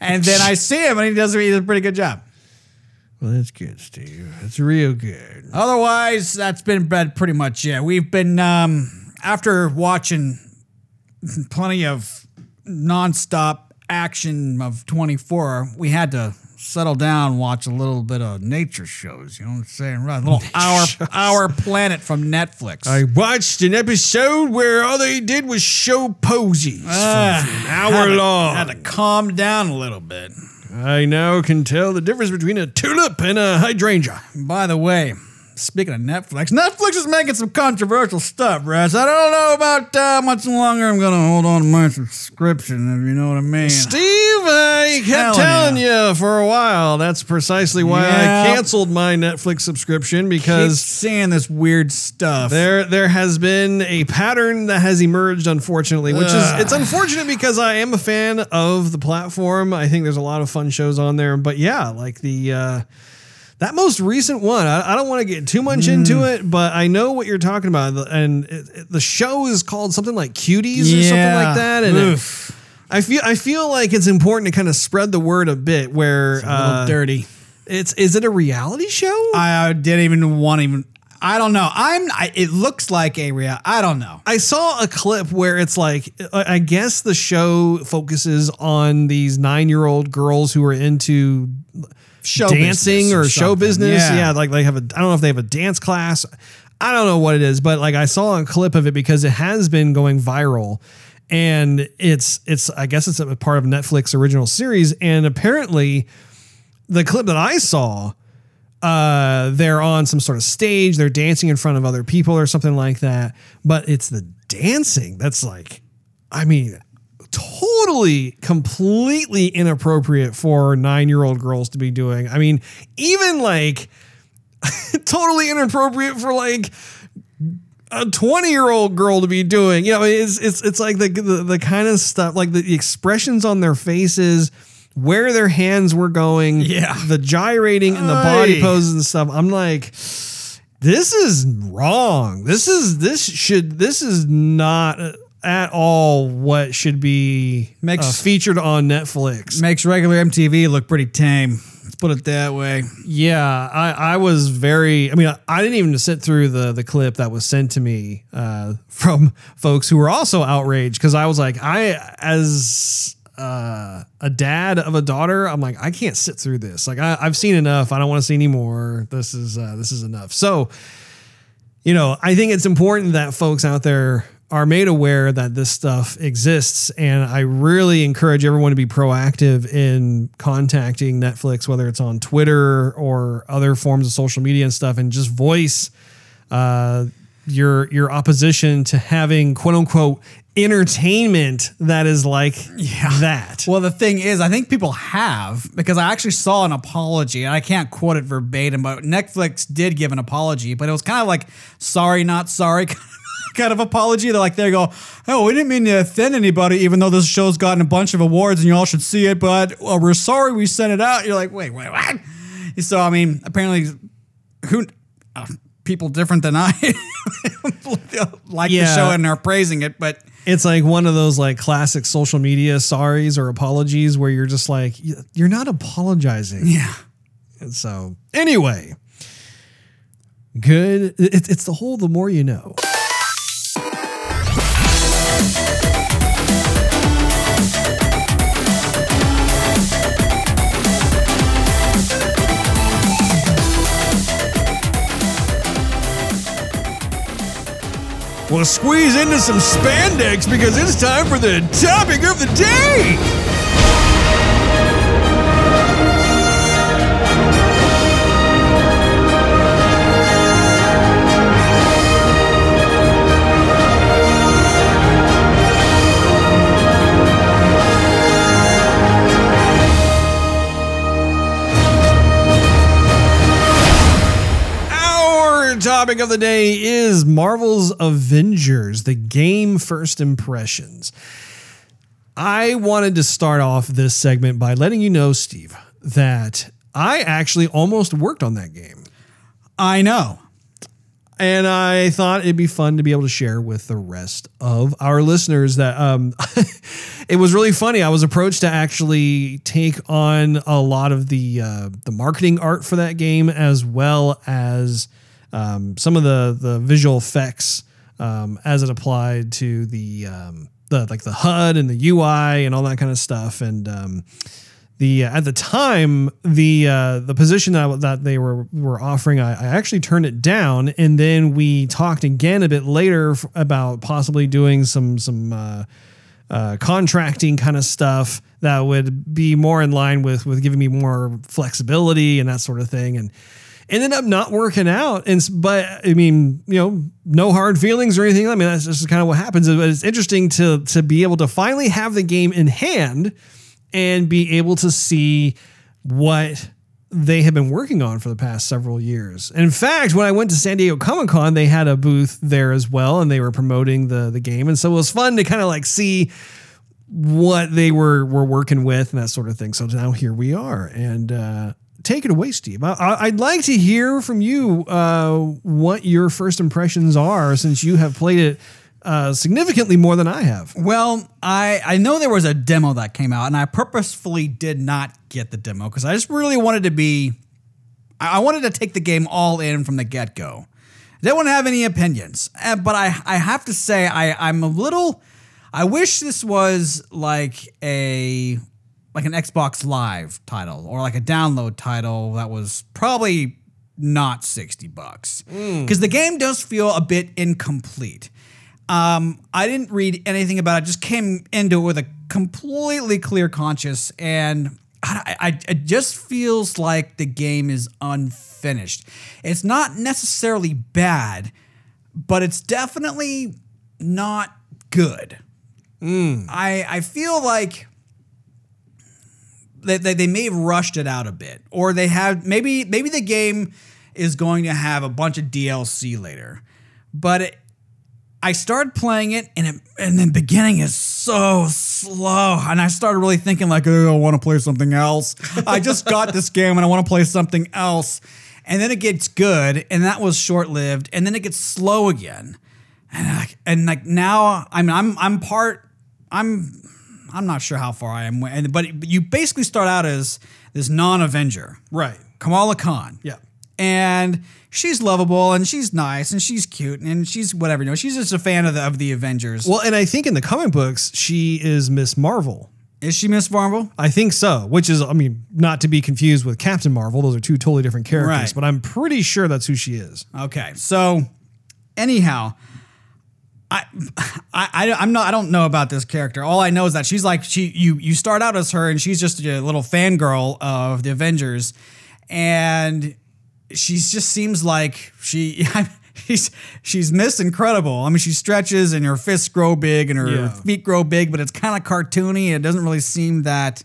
And then I see him and he does, he does a pretty good job. Well, that's good, Steve. That's real good. Otherwise, that's been been pretty much it. We've been um, after watching plenty of nonstop action of 24, we had to settle down and watch a little bit of nature shows. You know what I'm saying? Right, a little our our planet from Netflix. I watched an episode where all they did was show posies Ah, for an hour had to- long. Had to calm down a little bit. I now can tell the difference between a tulip and a hydrangea. By the way, speaking of Netflix, Netflix is making some controversial stuff, Russ. I don't know about how much longer I'm going to hold on to my subscription, if you know what I mean. Steve, I kept Telling telling you for a while. That's precisely why Yeah. I canceled my Netflix subscription Keep because seeing this weird stuff. there there has been a pattern that has emerged, unfortunately, which is it's unfortunate because I am a fan of the platform. I think there's a lot of fun shows on there, but yeah, like the. Uh, that most recent one, I, I don't want to get too much into it, but I know what you're talking about. And it, it- the show is called something like Cuties or something like that. And it- I feel I feel like it's important to kind of spread the word a bit. Where a little uh, dirty. it's is it a reality show? I uh, didn't even want to even. I don't know. I'm. I, it looks like a real. I don't know. I saw a clip where it's like I I guess the show focuses on these nine year old girls who are into Show dancing business or, show business. Yeah. like they have a I don't know if they have a dance class. I don't know what it is, but like I saw a clip of it because it has been going viral. And it's it's I guess it's a part of Netflix original series. And apparently the clip that I saw uh, they're on some sort of stage, they're dancing in front of other people or something like that. But it's the dancing that's like, I mean, totally, completely inappropriate for nine year old girls to be doing. I mean, even like totally inappropriate for like a 20 year old girl to be doing. You know, it's it's it's like the the, the kind of stuff like the, expressions on their faces, where their hands were going, Yeah. the gyrating and the body poses and stuff. I'm like this is wrong. This is this should this is not at all what should be Makes- uh, featured on Netflix. Makes regular MTV look pretty tame. Let's put it that way. Yeah, I, I was very. I mean, I didn't even sit through the the clip that was sent to me uh, from folks who were also outraged because I was like, I as uh, a dad of a daughter, I'm like, I can't sit through this. Like, I, I've seen enough. I don't want to see any more. This is uh, this is enough. So, you know, I think it's important that folks out there are made aware that this stuff exists. And I really encourage everyone to be proactive in contacting Netflix, whether it's on Twitter or other forms of social media and stuff, and just voice uh, your your opposition to having quote unquote entertainment that is like that. Well, the thing is, I think people have because I actually saw an apology, and I can't quote it verbatim, but Netflix did give an apology, but it was kind of like sorry, not sorry. Kind of apology. They're like, they go, oh, we didn't mean to offend anybody, even though this show's gotten a bunch of awards and you all should see it, but uh, we're sorry we sent it out. You're like, wait, wait, what? So, I mean, apparently, who uh, people different than I like the show and are praising it, but It's like one of those like classic social media sorries or apologies where you're just like, you're not apologizing. yeah. And so, anyway, good. It's, it's the whole the more you know. We'll squeeze into some spandex because it's time for the topic of the day. Topic of the day is Marvel's Avengers, the game first impressions. I wanted to start off this segment by letting you know, Steve, that I actually almost worked on that game. I know. And I thought it'd be fun to be able to share with the rest of our listeners that um, it was really funny. I was approached to actually take on a lot of the uh, the marketing art for that game, as well as um, some of the the visual effects um, as it applied to the um, the like the HUD and the UI and all that kind of stuff. And um, the uh, at the time the uh, the position that, that they were were offering I, I actually turned it down and then we talked again a bit later f- about possibly doing some some uh, uh, contracting kind of stuff that would be more in line with with giving me more flexibility and that sort of thing and ended up not working out. And but I mean you know no hard feelings or anything. I mean that's just kind of what happens. But it's interesting to to be able to finally have the game in hand and be able to see what they have been working on for the past several years. In fact, when I went to San Diego Comic Con, they had a booth there as well, and they were promoting the the game, and so it was fun to kind of like see what they were were working with and that sort of thing. So now here we are, and uh, take it away, Steve. I, I'd like to hear from you uh, what your first impressions are, since you have played it uh, significantly more than I have. Well, I I know there was a demo that came out, and I purposefully did not get the demo because I just really wanted to be. I wanted to take the game all in from the get go. Want to have any opinions, Uh, but I I have to say I I'm a little. I wish this was like a like an Xbox Live title or like a download title that was probably not 60 bucks. Because the game does feel a bit incomplete. Um, I didn't read anything about it, just came into it with a completely clear conscience. And I, I, it just feels like the game is unfinished. It's not necessarily bad, but it's definitely not good. I I feel like they, they, they may have rushed it out a bit, or they have maybe maybe the game is going to have a bunch of DLC later, but it, I started playing it and it, and the beginning is so slow, and I started really thinking like, oh, I want to play something else. I just got this game and I want to play something else, and then it gets good, and that was short lived, and then it gets slow again, and like, and like now I'm I'm I'm part I'm I'm not sure how far I am, and but you basically start out as this non-Avenger, Right. Kamala Khan. Yeah. And she's lovable and she's nice and she's cute and she's whatever. You know, she's just a fan of the of the Avengers. Well, and I think in the comic books, she is Miss Marvel. Is she Miss Marvel? I think so, which is, I mean, not to be confused with Captain Marvel. Those are two totally different characters, Right. but I'm pretty sure that's who she is. Okay. So anyhow, I, I, I, I'm not. I don't know about this character. All I know is that she's like she. You, you start out as her, and she's just a little fangirl of the Avengers, and she just seems like she. She's she's Miss Incredible. I mean, she stretches and her fists grow big and her Yeah. feet grow big, but it's kind of cartoony. It doesn't really seem that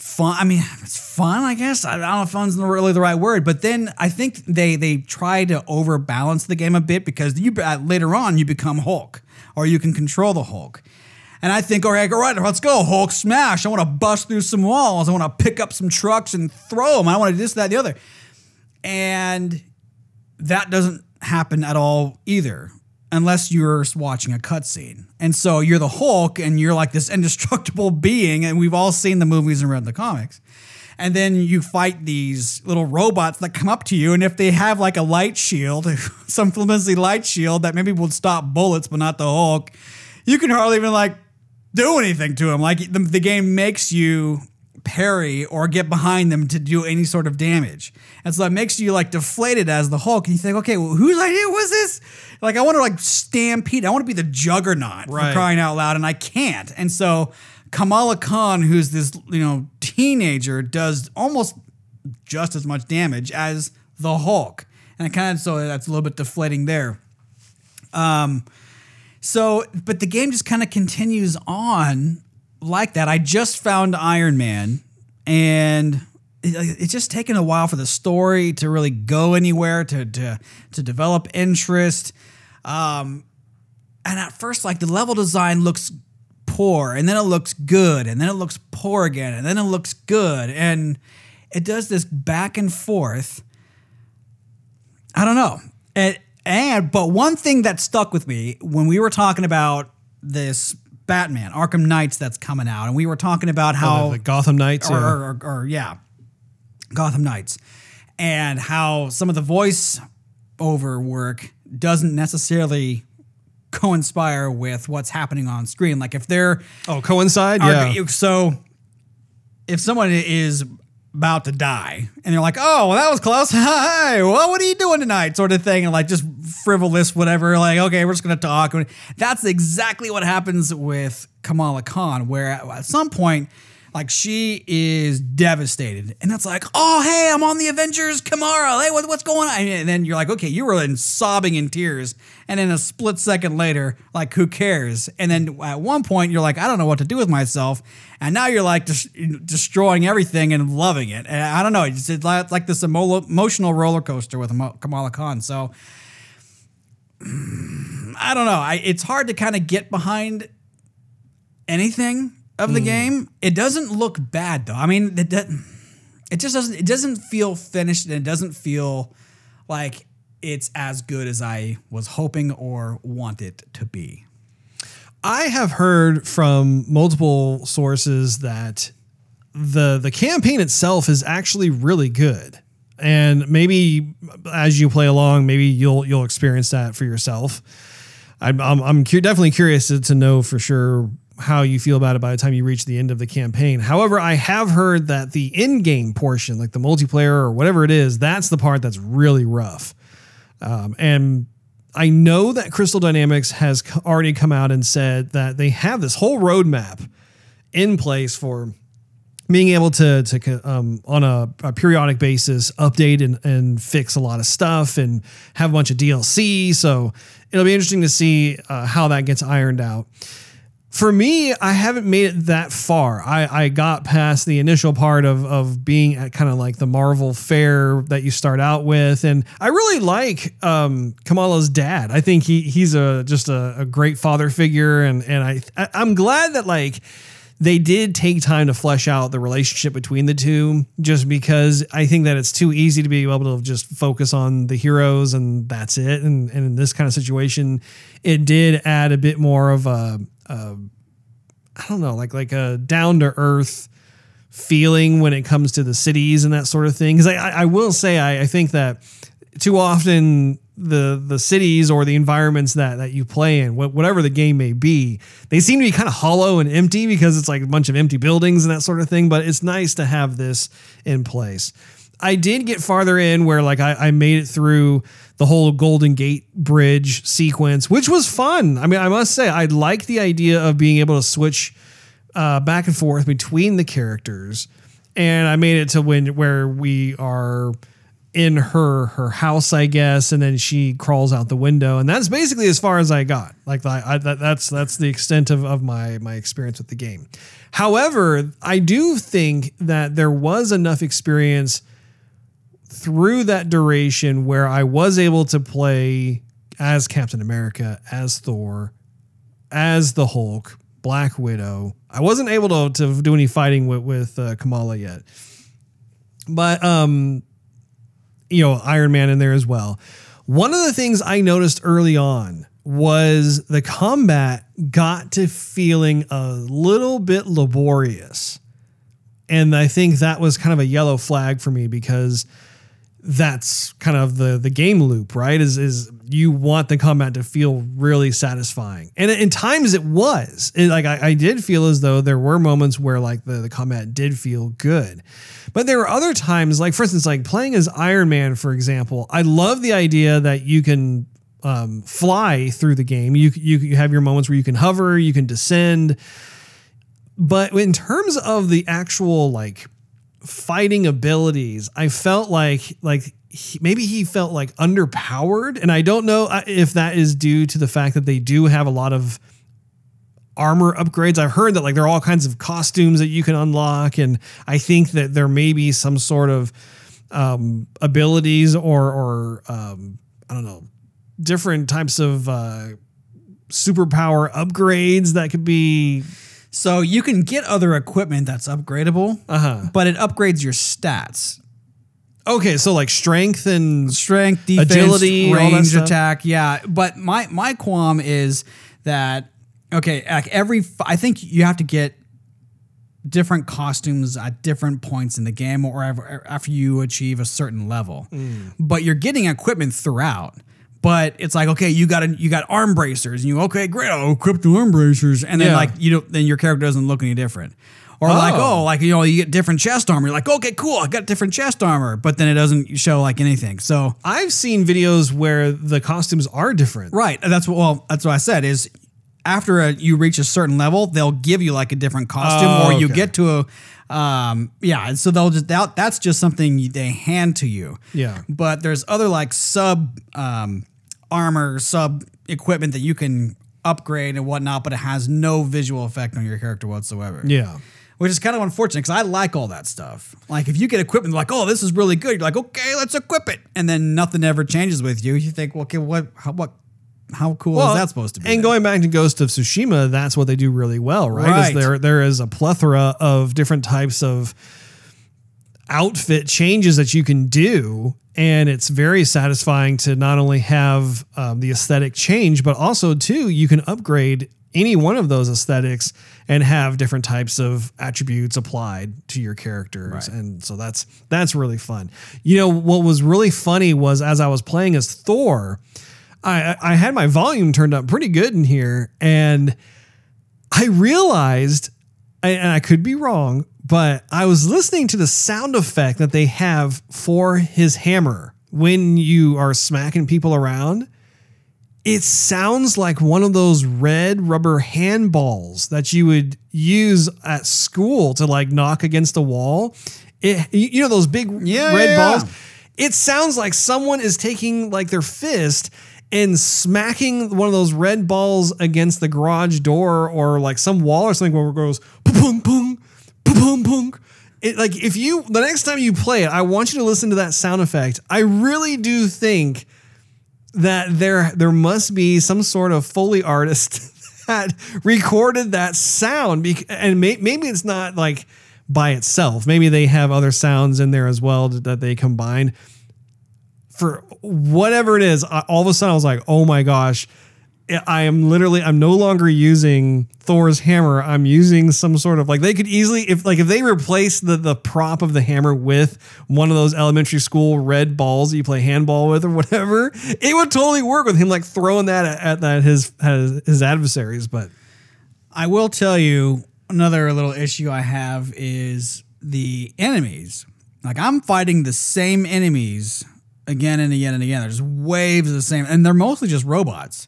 fun. I mean, it's fun, I guess. I don't know if fun's really the right word, but then I think they they try to overbalance the game a bit because you uh, later on you become Hulk or you can control the Hulk. And I think, all right, all right, let's go, Hulk smash. I want to bust through some walls. I want to pick up some trucks and throw them. I want to do this, that, and the other. And that doesn't happen at all either unless you're watching a cutscene. And so you're the Hulk and you're like this indestructible being and we've all seen the movies and read the comics. And then you fight these little robots that come up to you and if they have like a light shield, some flimsy light shield that maybe would stop bullets but not the Hulk, you can hardly even like do anything to them. Like the, the game makes you parry or get behind them to do any sort of damage. And so that makes you like deflated as the Hulk. And you think, okay, well, whose idea was this? Like, I want to like stampede. I want to be the juggernaut for Right. crying out loud, and I can't. And so Kamala Khan, who's this, you know, teenager, does almost just as much damage as the Hulk. And it kind of, so that's a little bit deflating there. Um, so, but the game just kind of continues on like that. I just found Iron Man, and it, it's just taken a while for the story to really go anywhere to to to develop interest. Um, and at first, like the level design looks poor, and then it looks good, and then it looks poor again, and then it looks good, and it does this back and forth. I don't know. And but one thing that stuck with me when we were talking about this Batman Arkham Knights that's coming out, and we were talking about oh, how Oh, the Gotham Knights. or, yeah. or, or, or, yeah, Gotham Knights, and how some of the voice over work doesn't necessarily coinspire with what's happening on screen. Like if they're oh, coincide? are- Yeah. so if someone is about to die and they're like, "Oh, well, that was close. Hi, well, what are you doing tonight?" sort of thing, and like just frivolous, whatever. Like, okay, we're just gonna talk. That's exactly what happens with Kamala Khan, where at at some point. Like she is devastated, and that's like, oh hey, I'm on the Avengers, Kamara. Hey, what, what's going on? And then you're like, okay, you were in sobbing in tears, and then a split second later, like, who cares? And then at one point, you're like, I don't know what to do with myself, and now you're like des- destroying everything and loving it. And I don't know, it's, it's like like this emo- emotional roller coaster with Kamala Khan. So I don't know. I, it's hard to kind of get behind anything of the hmm. game. It doesn't look bad though. I mean, it, it just doesn't. It doesn't feel finished, and it doesn't feel like it's as good as I was hoping or want it to be. I have heard from multiple sources that the the campaign itself is actually really good. And maybe as you play along, maybe you'll you'll experience that for yourself. I'm I'm, I'm cu- definitely curious to, to know for sure how you feel about it by the time you reach the end of the campaign. However, I have heard that the in-game portion, like the multiplayer or whatever it is, that's the part that's really rough. Um, and I know that Crystal Dynamics has already come out and said that they have this whole roadmap in place for being able to to um, on a, a periodic basis update and, and fix a lot of stuff and have a bunch of DLC. So it'll be interesting to see uh, how that gets ironed out. For me, I haven't made it that far. I, I got past the initial part of, of being at kind of like the Marvel fair that you start out with. And I really like um, Kamala's dad. I think he he's a just a, a great father figure. And, and I, I I'm glad that like they did take time to flesh out the relationship between the two just because I think that it's too easy to be able to just focus on the heroes and that's it. And, and in this kind of situation, it did add a bit more of a, I don't know, like like a down to earth feeling when it comes to the cities and that sort of thing. Because I, I, I will say I, I think that too often the the cities or the environments that that you play in, whatever the game may be, they seem to be kind of hollow and empty because it's like a bunch of empty buildings and that sort of thing. But it's nice to have this in place. I did get farther in where like I, I made it through the whole Golden Gate Bridge sequence, which was fun. I mean, I must say I like the idea of being able to switch uh, back and forth between the characters, and I made it to when where we are in her her house, I guess, and then she crawls out the window, and that's basically as far as I got. Like I, I, that, that's that's the extent of, of my my experience with the game. However, I do think that there was enough experience through that duration where I was able to play as Captain America, as Thor, as the Hulk, Black Widow. I wasn't able to, to do any fighting with, with uh, Kamala yet. But, um, you know, Iron Man in there as well. One of the things I noticed early on was the combat got to feeling a little bit laborious. And I think that was kind of a yellow flag for me because that's kind of the the game loop, right? Is is you want the combat to feel really satisfying, and in times it was. It, like I, I did feel as though there were moments where like the the combat did feel good, but there were other times, like for instance, like playing as Iron Man, for example. I love the idea that you can um, fly through the game. You you you have your moments where you can hover, you can descend, but in terms of the actual like fighting abilities, I felt like like he, maybe he felt like underpowered, and I don't know uh, if that is due to the fact that they do have a lot of armor upgrades. I've heard that like there are all kinds of costumes that you can unlock, and I think that there may be some sort of um, abilities or or um, I don't know different types of uh, superpower upgrades that could be So you can get other equipment that's upgradable, uh-huh. but it upgrades your stats. Okay, so like strength and strength, defense, Agility, range, attack. Yeah, but my my qualm is that okay, like every I think you have to get different costumes at different points in the game or after you achieve a certain level. Mm. But you're getting equipment throughout. But it's like okay, you got a, you got arm bracers, and you okay, great, I'll equip arm bracers, and then Yeah. like you don't, then your character doesn't look any different. Or like Oh. oh, like you know, you get different chest armor. You're like, okay, cool, I got different chest armor, but then it doesn't show like anything. So I've seen videos where the costumes are different. right, that's what well, that's what I said is after a, you reach a certain level, they'll give you like a different costume, Oh, or you okay. get to a um yeah. and So they'll just that that's just something they hand to you. Yeah. But there's other like sub um armor, sub equipment that you can upgrade and whatnot, but it has no visual effect on your character whatsoever Yeah. which is kind of unfortunate because I like all that stuff. Like if you get equipment, like oh this is really good, you're like okay let's equip it, and then nothing ever changes with you. You think well, okay what how what how cool is that supposed to be? And then? going back to Ghost of Tsushima, that's what they do really well, right? Right. Is there there is a plethora of different types of outfit changes that you can do, and it's very satisfying to not only have um, the aesthetic change, but also too you can upgrade any one of those aesthetics and have different types of attributes applied to your characters. And so that's that's really fun. You know what was really funny was as i was playing as thor I, I had my volume turned up pretty good in here, and I realized, and I could be wrong, but I was listening to the sound effect that they have for his hammer when you are smacking people around, it sounds like one of those red rubber handballs that you would use at school to like knock against a wall. It, you know those big Yeah, red yeah, balls. yeah. It sounds like someone is taking like their fist and smacking one of those red balls against the garage door or like some wall or something where it goes pung pung pung boom. It, like if you the next time you play it, I want you to listen to that sound effect. I really do think that there there must be some sort of foley artist that recorded that sound and may, maybe it's not like by itself maybe they have other sounds in there as well that they combine for whatever it is all of a sudden i was like oh my gosh I am literally I'm no longer using Thor's hammer. I'm using some sort of like they could easily if like if they replace the the prop of the hammer with one of those elementary school red balls you play handball with or whatever, it would totally work with him like throwing that at, at that his, his his adversaries. But I will tell you another little issue I have is the enemies. Like I'm fighting the same enemies again and again and again. There's waves of the same, and they're mostly just robots.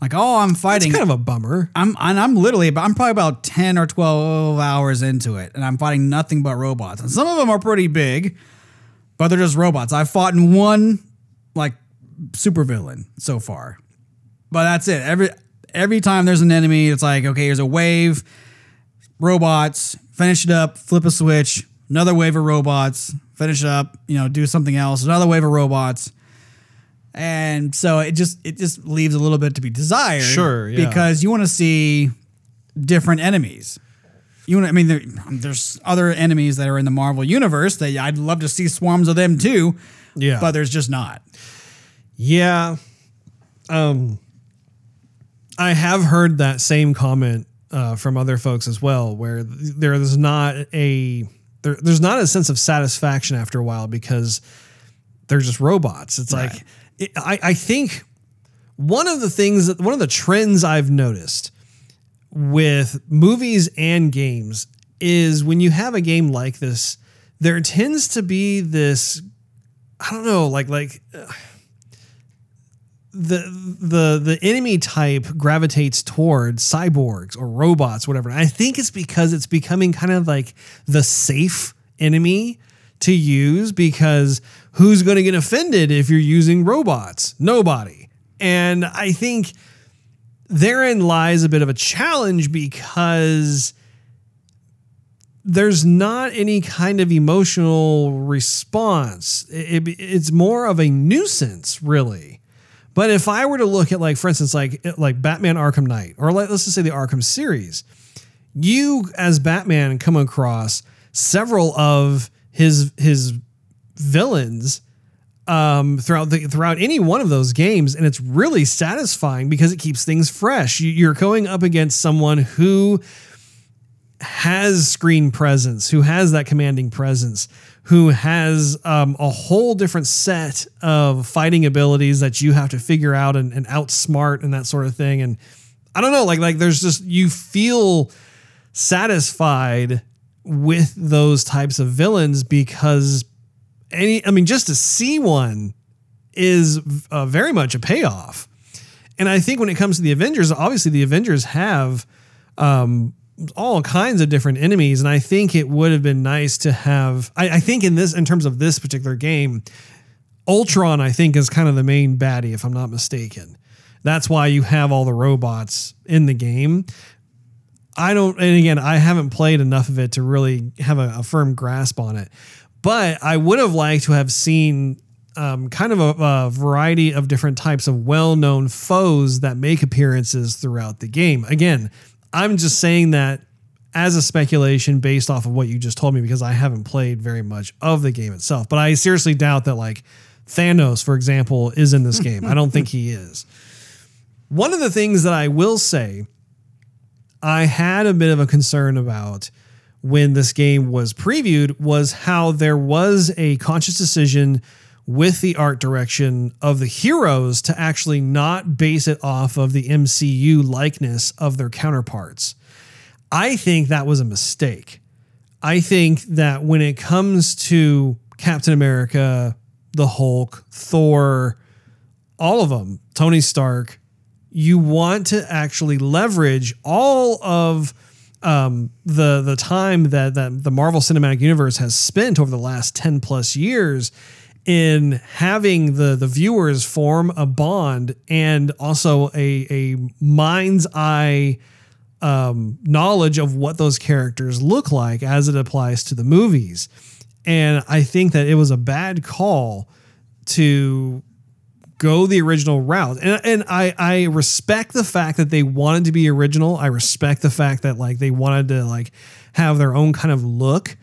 Like oh, I'm fighting it's kind of a bummer. I'm and I'm literally about I'm probably about ten or twelve hours into it, and I'm fighting nothing but robots. And some of them are pretty big, but they're just robots. I've fought in one like supervillain so far, but that's it. Every every time there's an enemy, it's like okay, here's a wave, robots, finish it up, flip a switch, another wave of robots, finish it up, you know, do something else, another wave of robots. And so it just it just leaves a little bit to be desired. Sure, yeah. Because you want to see different enemies. You want I mean there, there's other enemies that are in the Marvel universe that I'd love to see swarms of them too. Yeah. But there's just not. Yeah. Um I have heard that same comment uh, from other folks as well, where there's not a there, there's not a sense of satisfaction after a while because they're just robots. It's like I, I think one of the things that one of the trends I've noticed with movies and games is when you have a game like this, there tends to be this I don't know, like like uh, the the the enemy type gravitates towards cyborgs or robots, whatever. And I think it's because it's becoming kind of like the safe enemy to use because who's going to get offended if you're using robots? Nobody. And I think therein lies a bit of a challenge because there's not any kind of emotional response. It- it- it's more of a nuisance, really. But if I were to look at, like, for instance, like like Batman Arkham Knight, or like, let's just say the Arkham series, you as Batman come across several of his his villains um, throughout the throughout any one of those games, and it's really satisfying because it keeps things fresh. You- You're going up against someone who has screen presence, who has that commanding presence, who has um, a whole different set of fighting abilities that you have to figure out and, and outsmart and that sort of thing. And I don't know, like like there's just you feel satisfied with those types of villains because any I mean just to see one is uh, very much a payoff. And I think when it comes to the Avengers, obviously the Avengers have um, all kinds of different enemies, and I think it would have been nice to have. I, I think in this, in terms of this particular game, Ultron, I think, is kind of the main baddie, if I'm not mistaken. That's why you have all the robots in the game. I don't, and again, I haven't played enough of it to really have a, a firm grasp on it. But I would have liked to have seen um, kind of a, a variety of different types of well known foes that make appearances throughout the game. Again, I'm just saying that as a speculation based off of what you just told me because I haven't played very much of the game itself. But I seriously doubt that, like, Thanos, for example, is in this game. I don't think he is. One of the things that I will say I had a bit of a concern about when this game was previewed was how there was a conscious decision with the art direction of the heroes to actually not base it off of the MCU likeness of their counterparts. I think that was a mistake. I think that when it comes to Captain America, the Hulk, Thor, all of them, Tony Stark, you want to actually leverage all of um, the the time that, that the Marvel Cinematic Universe has spent over the last 10 plus years in having the the viewers form a bond and also a a mind's eye um, knowledge of what those characters look like as it applies to the movies. And I think that it was a bad call to go the original route. And, and I, I respect the fact that they wanted to be original. I respect the fact that like they wanted to like have their own kind of look.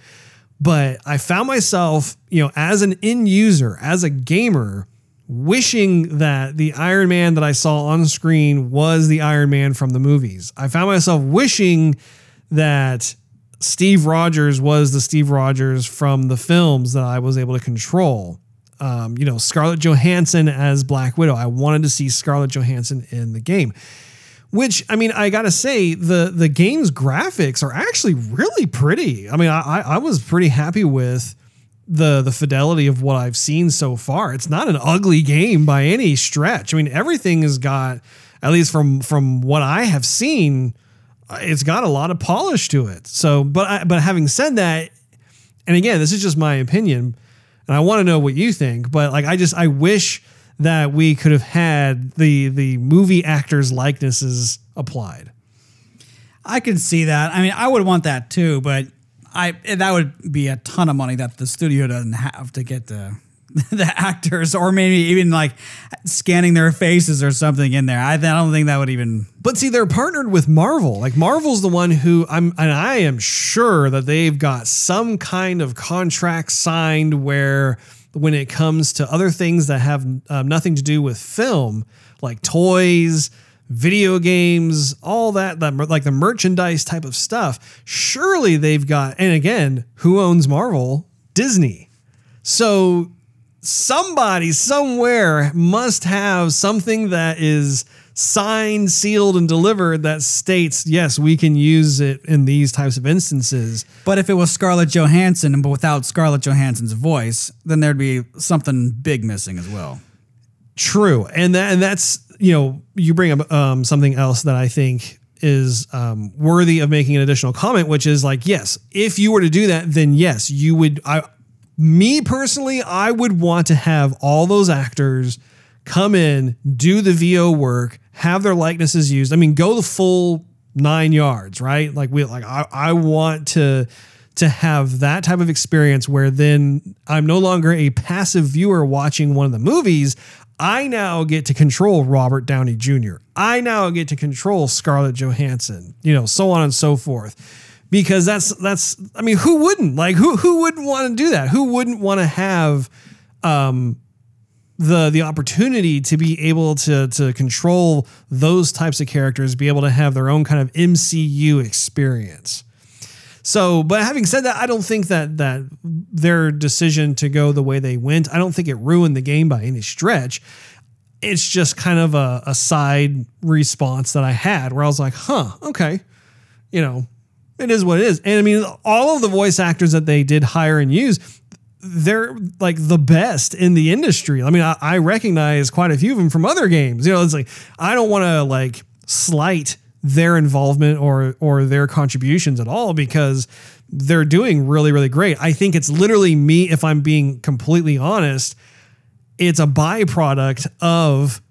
But I found myself, you know, as an end user, as a gamer, wishing that the Iron Man that I saw on screen was the Iron Man from the movies. I found myself wishing that Steve Rogers was the Steve Rogers from the films that I was able to control. Um, you know, Scarlett Johansson as Black Widow. I wanted to see Scarlett Johansson in the game. Which I mean, I gotta say, the the game's graphics are actually really pretty. I mean, I I was pretty happy with the the fidelity of what I've seen so far. It's not an ugly game by any stretch. I mean, everything has got at least from from what I have seen, it's got a lot of polish to it. So, but I, but having said that, and again, this is just my opinion, and I want to know what you think. But like, I just I wish that we could have had the the movie actors likenesses applied. I can see that. I mean, I would want that too, but I that would be a ton of money that the studio doesn't have to get the the actors, or maybe even like scanning their faces or something in there. I, I don't think that would even. But see, they're partnered with Marvel. Like Marvel's the one who I'm, and I am sure that they've got some kind of contract signed where when it comes to other things that have um, nothing to do with film, like toys, video games, all that, that like the merchandise type of stuff. Surely they've got, and again, who owns Marvel? Disney. So somebody somewhere must have something that is signed, sealed, and delivered that states, yes, we can use it in these types of instances. But if it was Scarlett Johansson, but without Scarlett Johansson's voice, then there'd be something big missing as well. True, and that and that's you know you bring up um, something else that I think is um, worthy of making an additional comment, which is like, yes, if you were to do that, then yes, you would. I, me personally, I would want to have all those actors come in, do the VO work, have their likenesses used. I mean, go the full nine yards, right? Like we like I, I want to to have that type of experience where then I'm no longer a passive viewer watching one of the movies. I now get to control Robert Downey Jr. I now get to control Scarlett Johansson, you know, so on and so forth. Because that's that's I mean, who wouldn't? Like who who wouldn't want to do that? Who wouldn't want to have um the the opportunity to be able to to control those types of characters, be able to have their own kind of MCU experience. So, but having said that, I don't think that that their decision to go the way they went, I don't think it ruined the game by any stretch. It's just kind of a, a side response that I had where I was like, huh, okay. You know, it is what it is. And I mean, all of the voice actors that they did hire and use, they're like the best in the industry. I mean, I, I recognize quite a few of them from other games. You know, it's like I don't want to like slight their involvement or or their contributions at all because they're doing really really great. I think it's literally me if I'm being completely honest, it's a byproduct of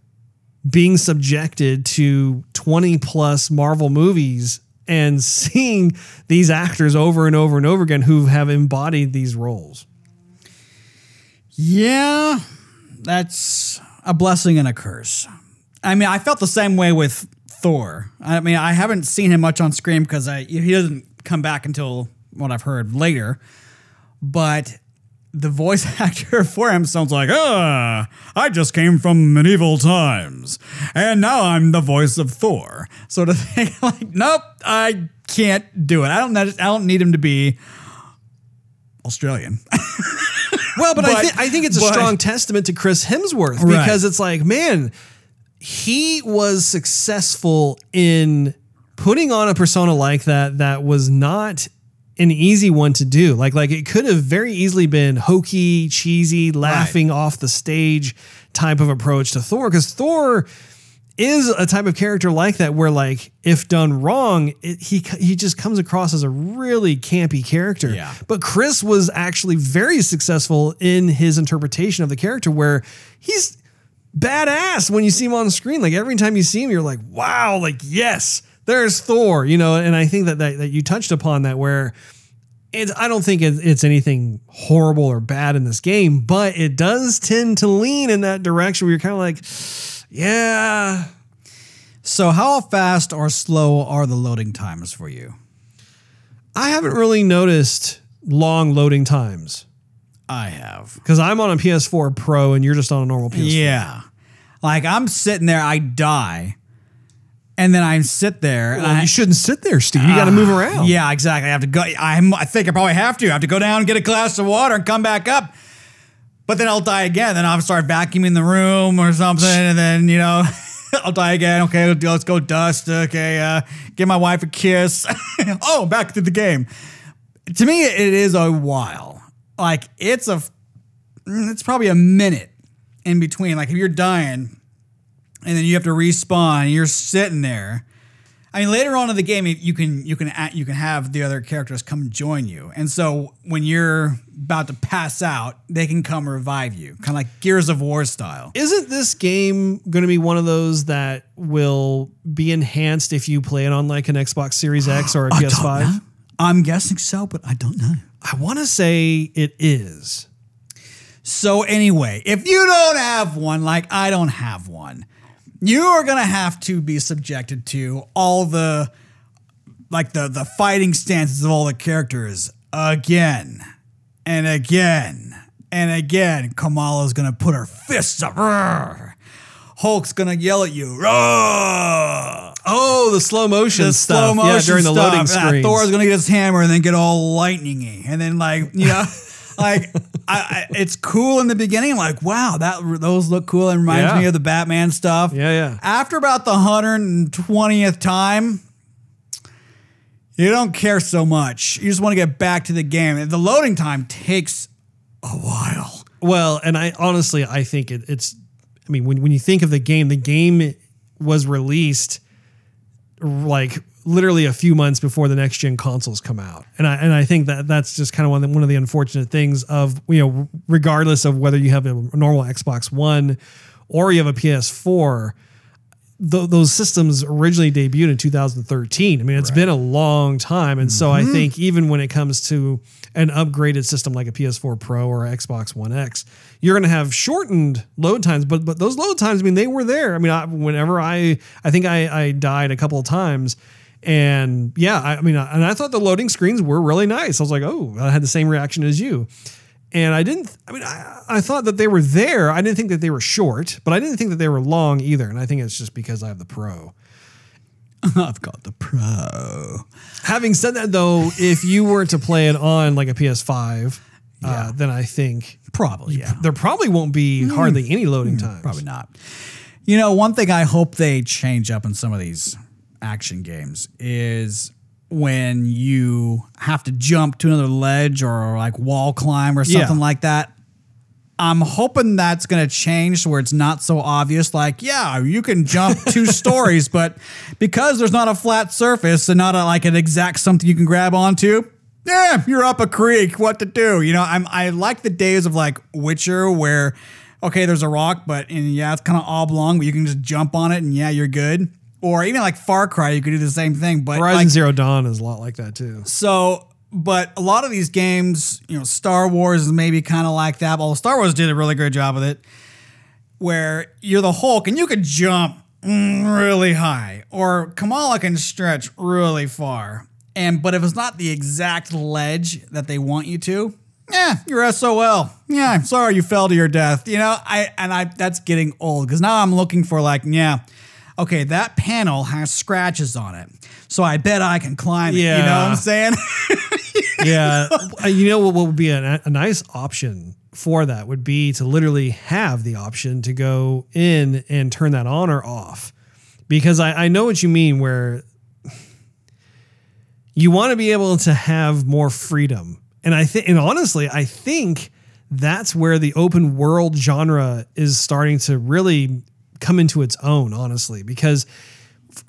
being subjected to 20 plus Marvel movies and seeing these actors over and over and over again who have embodied these roles. Yeah, that's a blessing and a curse. I mean, I felt the same way with Thor. I mean, I haven't seen him much on screen because he doesn't come back until what I've heard later. But the voice actor for him sounds like, ah, I just came from medieval times, and now I'm the voice of Thor. Sort of thing. like, nope, I can't do it. I don't. I don't need him to be Australian. well, but, but I, th- I think it's a but, strong testament to Chris Hemsworth because it's like, man, he was successful in putting on a persona like that that was not an easy one to do. Like like it could have very easily been hokey, cheesy, laughing right. off the stage type of approach to Thor because Thor is a type of character like that where like if done wrong it, he he just comes across as a really campy character Yeah. but chris was actually very successful in his interpretation of the character where he's badass when you see him on screen like every time you see him you're like wow like yes there's thor you know and i think that that, that you touched upon that where it's, I don't think it, it's anything horrible or bad in this game, but it does tend to lean in that direction where you're kind of like, yeah, So, how fast or slow are the loading times for you? I haven't really noticed long loading times I have. because I'm on a PS4 Pro and you're just on a normal PS4. Yeah. Like I'm sitting there, I die, and then I sit there. and Well, I, you shouldn't sit there, Steve. You got to move around. Yeah, exactly. I have to go. I'm, I think I probably have to. I have to go down, and get a glass of water, and come back up. But then I'll die again. Then I'll start vacuuming the room or something, and then you know. I'll die again. Okay, let's go dust. Okay, uh, give my wife a kiss. oh, back to the game. To me, it is a while. Like it's a, it's probably a minute in between. Like if you're dying, and then you have to respawn. And you're sitting there. I mean, later on in the game, you can you can act, you can have the other characters come join you, and so when you're about to pass out, they can come revive you, kind of like Gears of War style. Isn't this game going to be one of those that will be enhanced if you play it on like an Xbox Series X or a I PS5? I'm guessing so, but I don't know. I want to say it is. So anyway, if you don't have one, like I don't have one, you are gonna have to be subjected to all the like the the fighting stances of all the characters again and again and again. Kamala's gonna put her fists up. Roar. Hulk's gonna yell at you. Roar. Oh, the slow motion The stuff. slow motion yeah, during the loading stuff. Yeah, screens. Thor's gonna get his hammer and then get all lightningy, and then like you know, like I, I, it's cool in the beginning. I'm like, wow, that those look cool and reminds Yeah. me of the Batman stuff. Yeah, yeah. After about the hundred twentieth time, you don't care so much. You just want to get back to the game. The loading time takes a while. Well, and I honestly, I think it, it's. I mean, when when you think of the game, the game was released like literally a few months before the next gen consoles come out, and I and I think that that's just kind of one of the, one of the unfortunate things of you know, regardless of whether you have a normal Xbox One or you have a PS4. Those systems originally debuted in 2013. I mean, it's been a long time, and so I mm-hmm. think even when it comes to an upgraded system like a PS4 Pro or Xbox One X, you're going to have shortened load times. But but those load times, I mean, they were there. I mean, I, whenever I I think I I died a couple of times. And yeah, I, I mean, and I thought the loading screens were really nice. I was like, oh, I had the same reaction as you. And I didn't, I mean, I, I thought that they were there. I didn't think that they were short, but I didn't think that they were long either. And I think it's just because I have the Pro. I've got the Pro. Having said that, though, if you were to play it on like a PS5, uh, then I think Probably, yeah. there probably won't be hardly any loading times. Probably not. You know, one thing I hope they change up in some of these action games is when you have to jump to another ledge or like wall climb or something Yeah. like that. I'm hoping that's going to change where it's not so obvious. Like, yeah, you can jump two stories, but because there's not a flat surface and not a, like an exact something you can grab onto, yeah, you're up a creek. What to do? You know, I'm I like the days of like Witcher where, okay, there's a rock, but and yeah, it's kind of oblong, but you can just jump on it and yeah, you're good. Or even like Far Cry, you could do the same thing, but Horizon like, Zero Dawn is a lot like that too. so, but a lot of these games, you know, Star Wars is maybe kind of like that. Although Star Wars did a really great job with it, where you're the Hulk and you could jump really high, or Kamala can stretch really far. And but if it's not the exact ledge that they want you to, yeah, you're SOL. Yeah, I'm sorry you fell to your death. You know, I and I that's getting old because now I'm looking for like, yeah, okay, that panel has scratches on it. So I bet I can climb it. You know what I'm saying? yeah, Uh, you know what, what would be a, a nice option for that would be to literally have the option to go in and turn that on or off, because I, I know what you mean where you want to be able to have more freedom, and I think, and honestly, I think that's where the open world genre is starting to really come into its own, honestly, because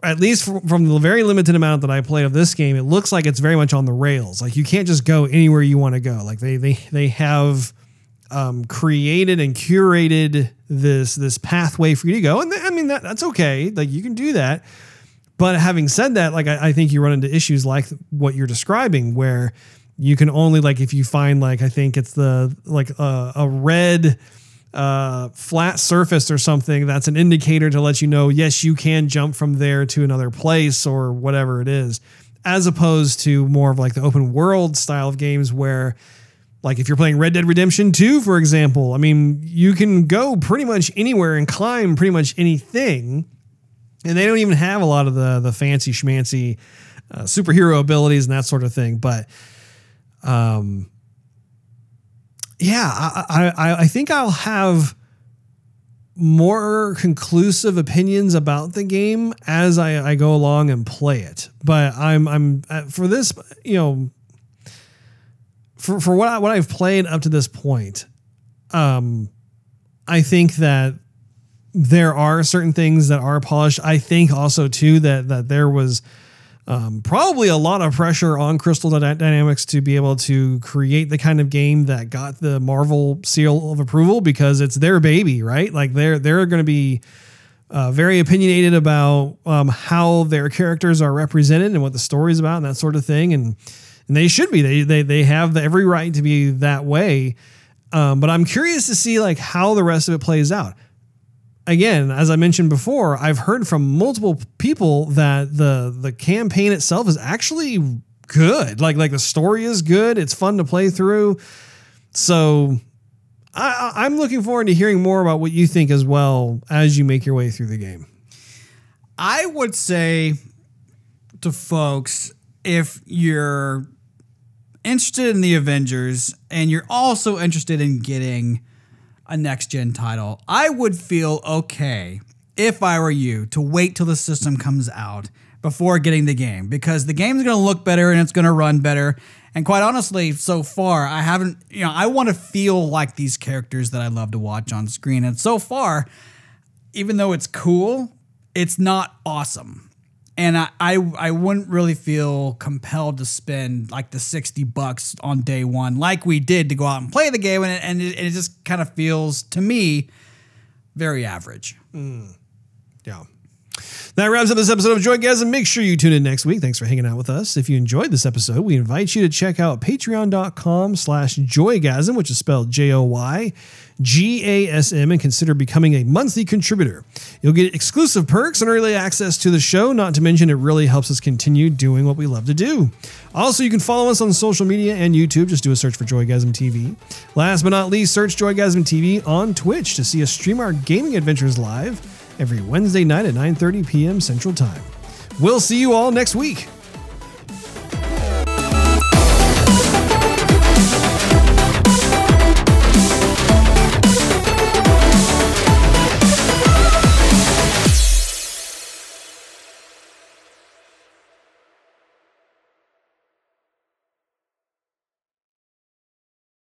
at least from the very limited amount that I played of this game, it looks like it's very much on the rails. Like you can't just go anywhere you want to go. Like they they they have um, created and curated this this pathway for you to go, and th- I mean that that's okay. Like you can do that. But having said that, like I, I think you run into issues like what you're describing, where you can only like if you find like I think it's the like uh, a red uh, flat surface or something, that's an indicator to let you know, yes, you can jump from there to another place or whatever it is, as opposed to more of like the open world style of games where, like, if you're playing Red Dead Redemption 2, for example, I mean, you can go pretty much anywhere and climb pretty much anything. And they don't even have a lot of the, the fancy schmancy uh, superhero abilities and that sort of thing. But, um, yeah, I, I, I think I'll have more conclusive opinions about the game as I, I go along and play it. But I'm I'm uh, for this, you know, for for what I, what I've played up to this point, um, I think that there are certain things that are polished. I think also too that that there was um, probably a lot of pressure on Crystal Dynamics to be able to create the kind of game that got the Marvel seal of approval because it's their baby, right? Like they're they're going to be uh, very opinionated about um, how their characters are represented and what the story is about and that sort of thing, and and they should be. They they they have every right to be that way. Um, but I'm curious to see like how the rest of it plays out again, as I mentioned before, I've heard from multiple people that the the campaign itself is actually good. Like like the story is good. It's fun to play through. So I, I'm looking forward to hearing more about what you think as well as you make your way through the game. I would say to folks if you're interested in the Avengers and you're also interested in getting a next gen title, I would feel okay if I were you to wait till the system comes out before getting the game because the game's going to look better and it's going to run better. And quite honestly, so far, I haven't, you know, I want to feel like these characters that I love to watch on screen. And so far, even though it's cool, it's not awesome and I, I I wouldn't really feel compelled to spend like the sixty bucks on day one like we did to go out and play the game, and it, and it, it just kind of feels to me very average. Mm. Yeah. That wraps up this episode of Joygasm. Make sure you tune in next week. Thanks for hanging out with us. If you enjoyed this episode, we invite you to check out patreon.com slash joygasm, which is spelled J-O-Y. G-A-S-M and consider becoming a monthly contributor. You'll get exclusive perks and early access to the show, not to mention it really helps us continue doing what we love to do. Also, you can follow us on social media and YouTube. Just do a search for Joygasm TV. Last but not least, search Joygasm TV on Twitch to see us stream our gaming adventures live every Wednesday night at 9:30 p.m. Central Time. We'll see you all next week.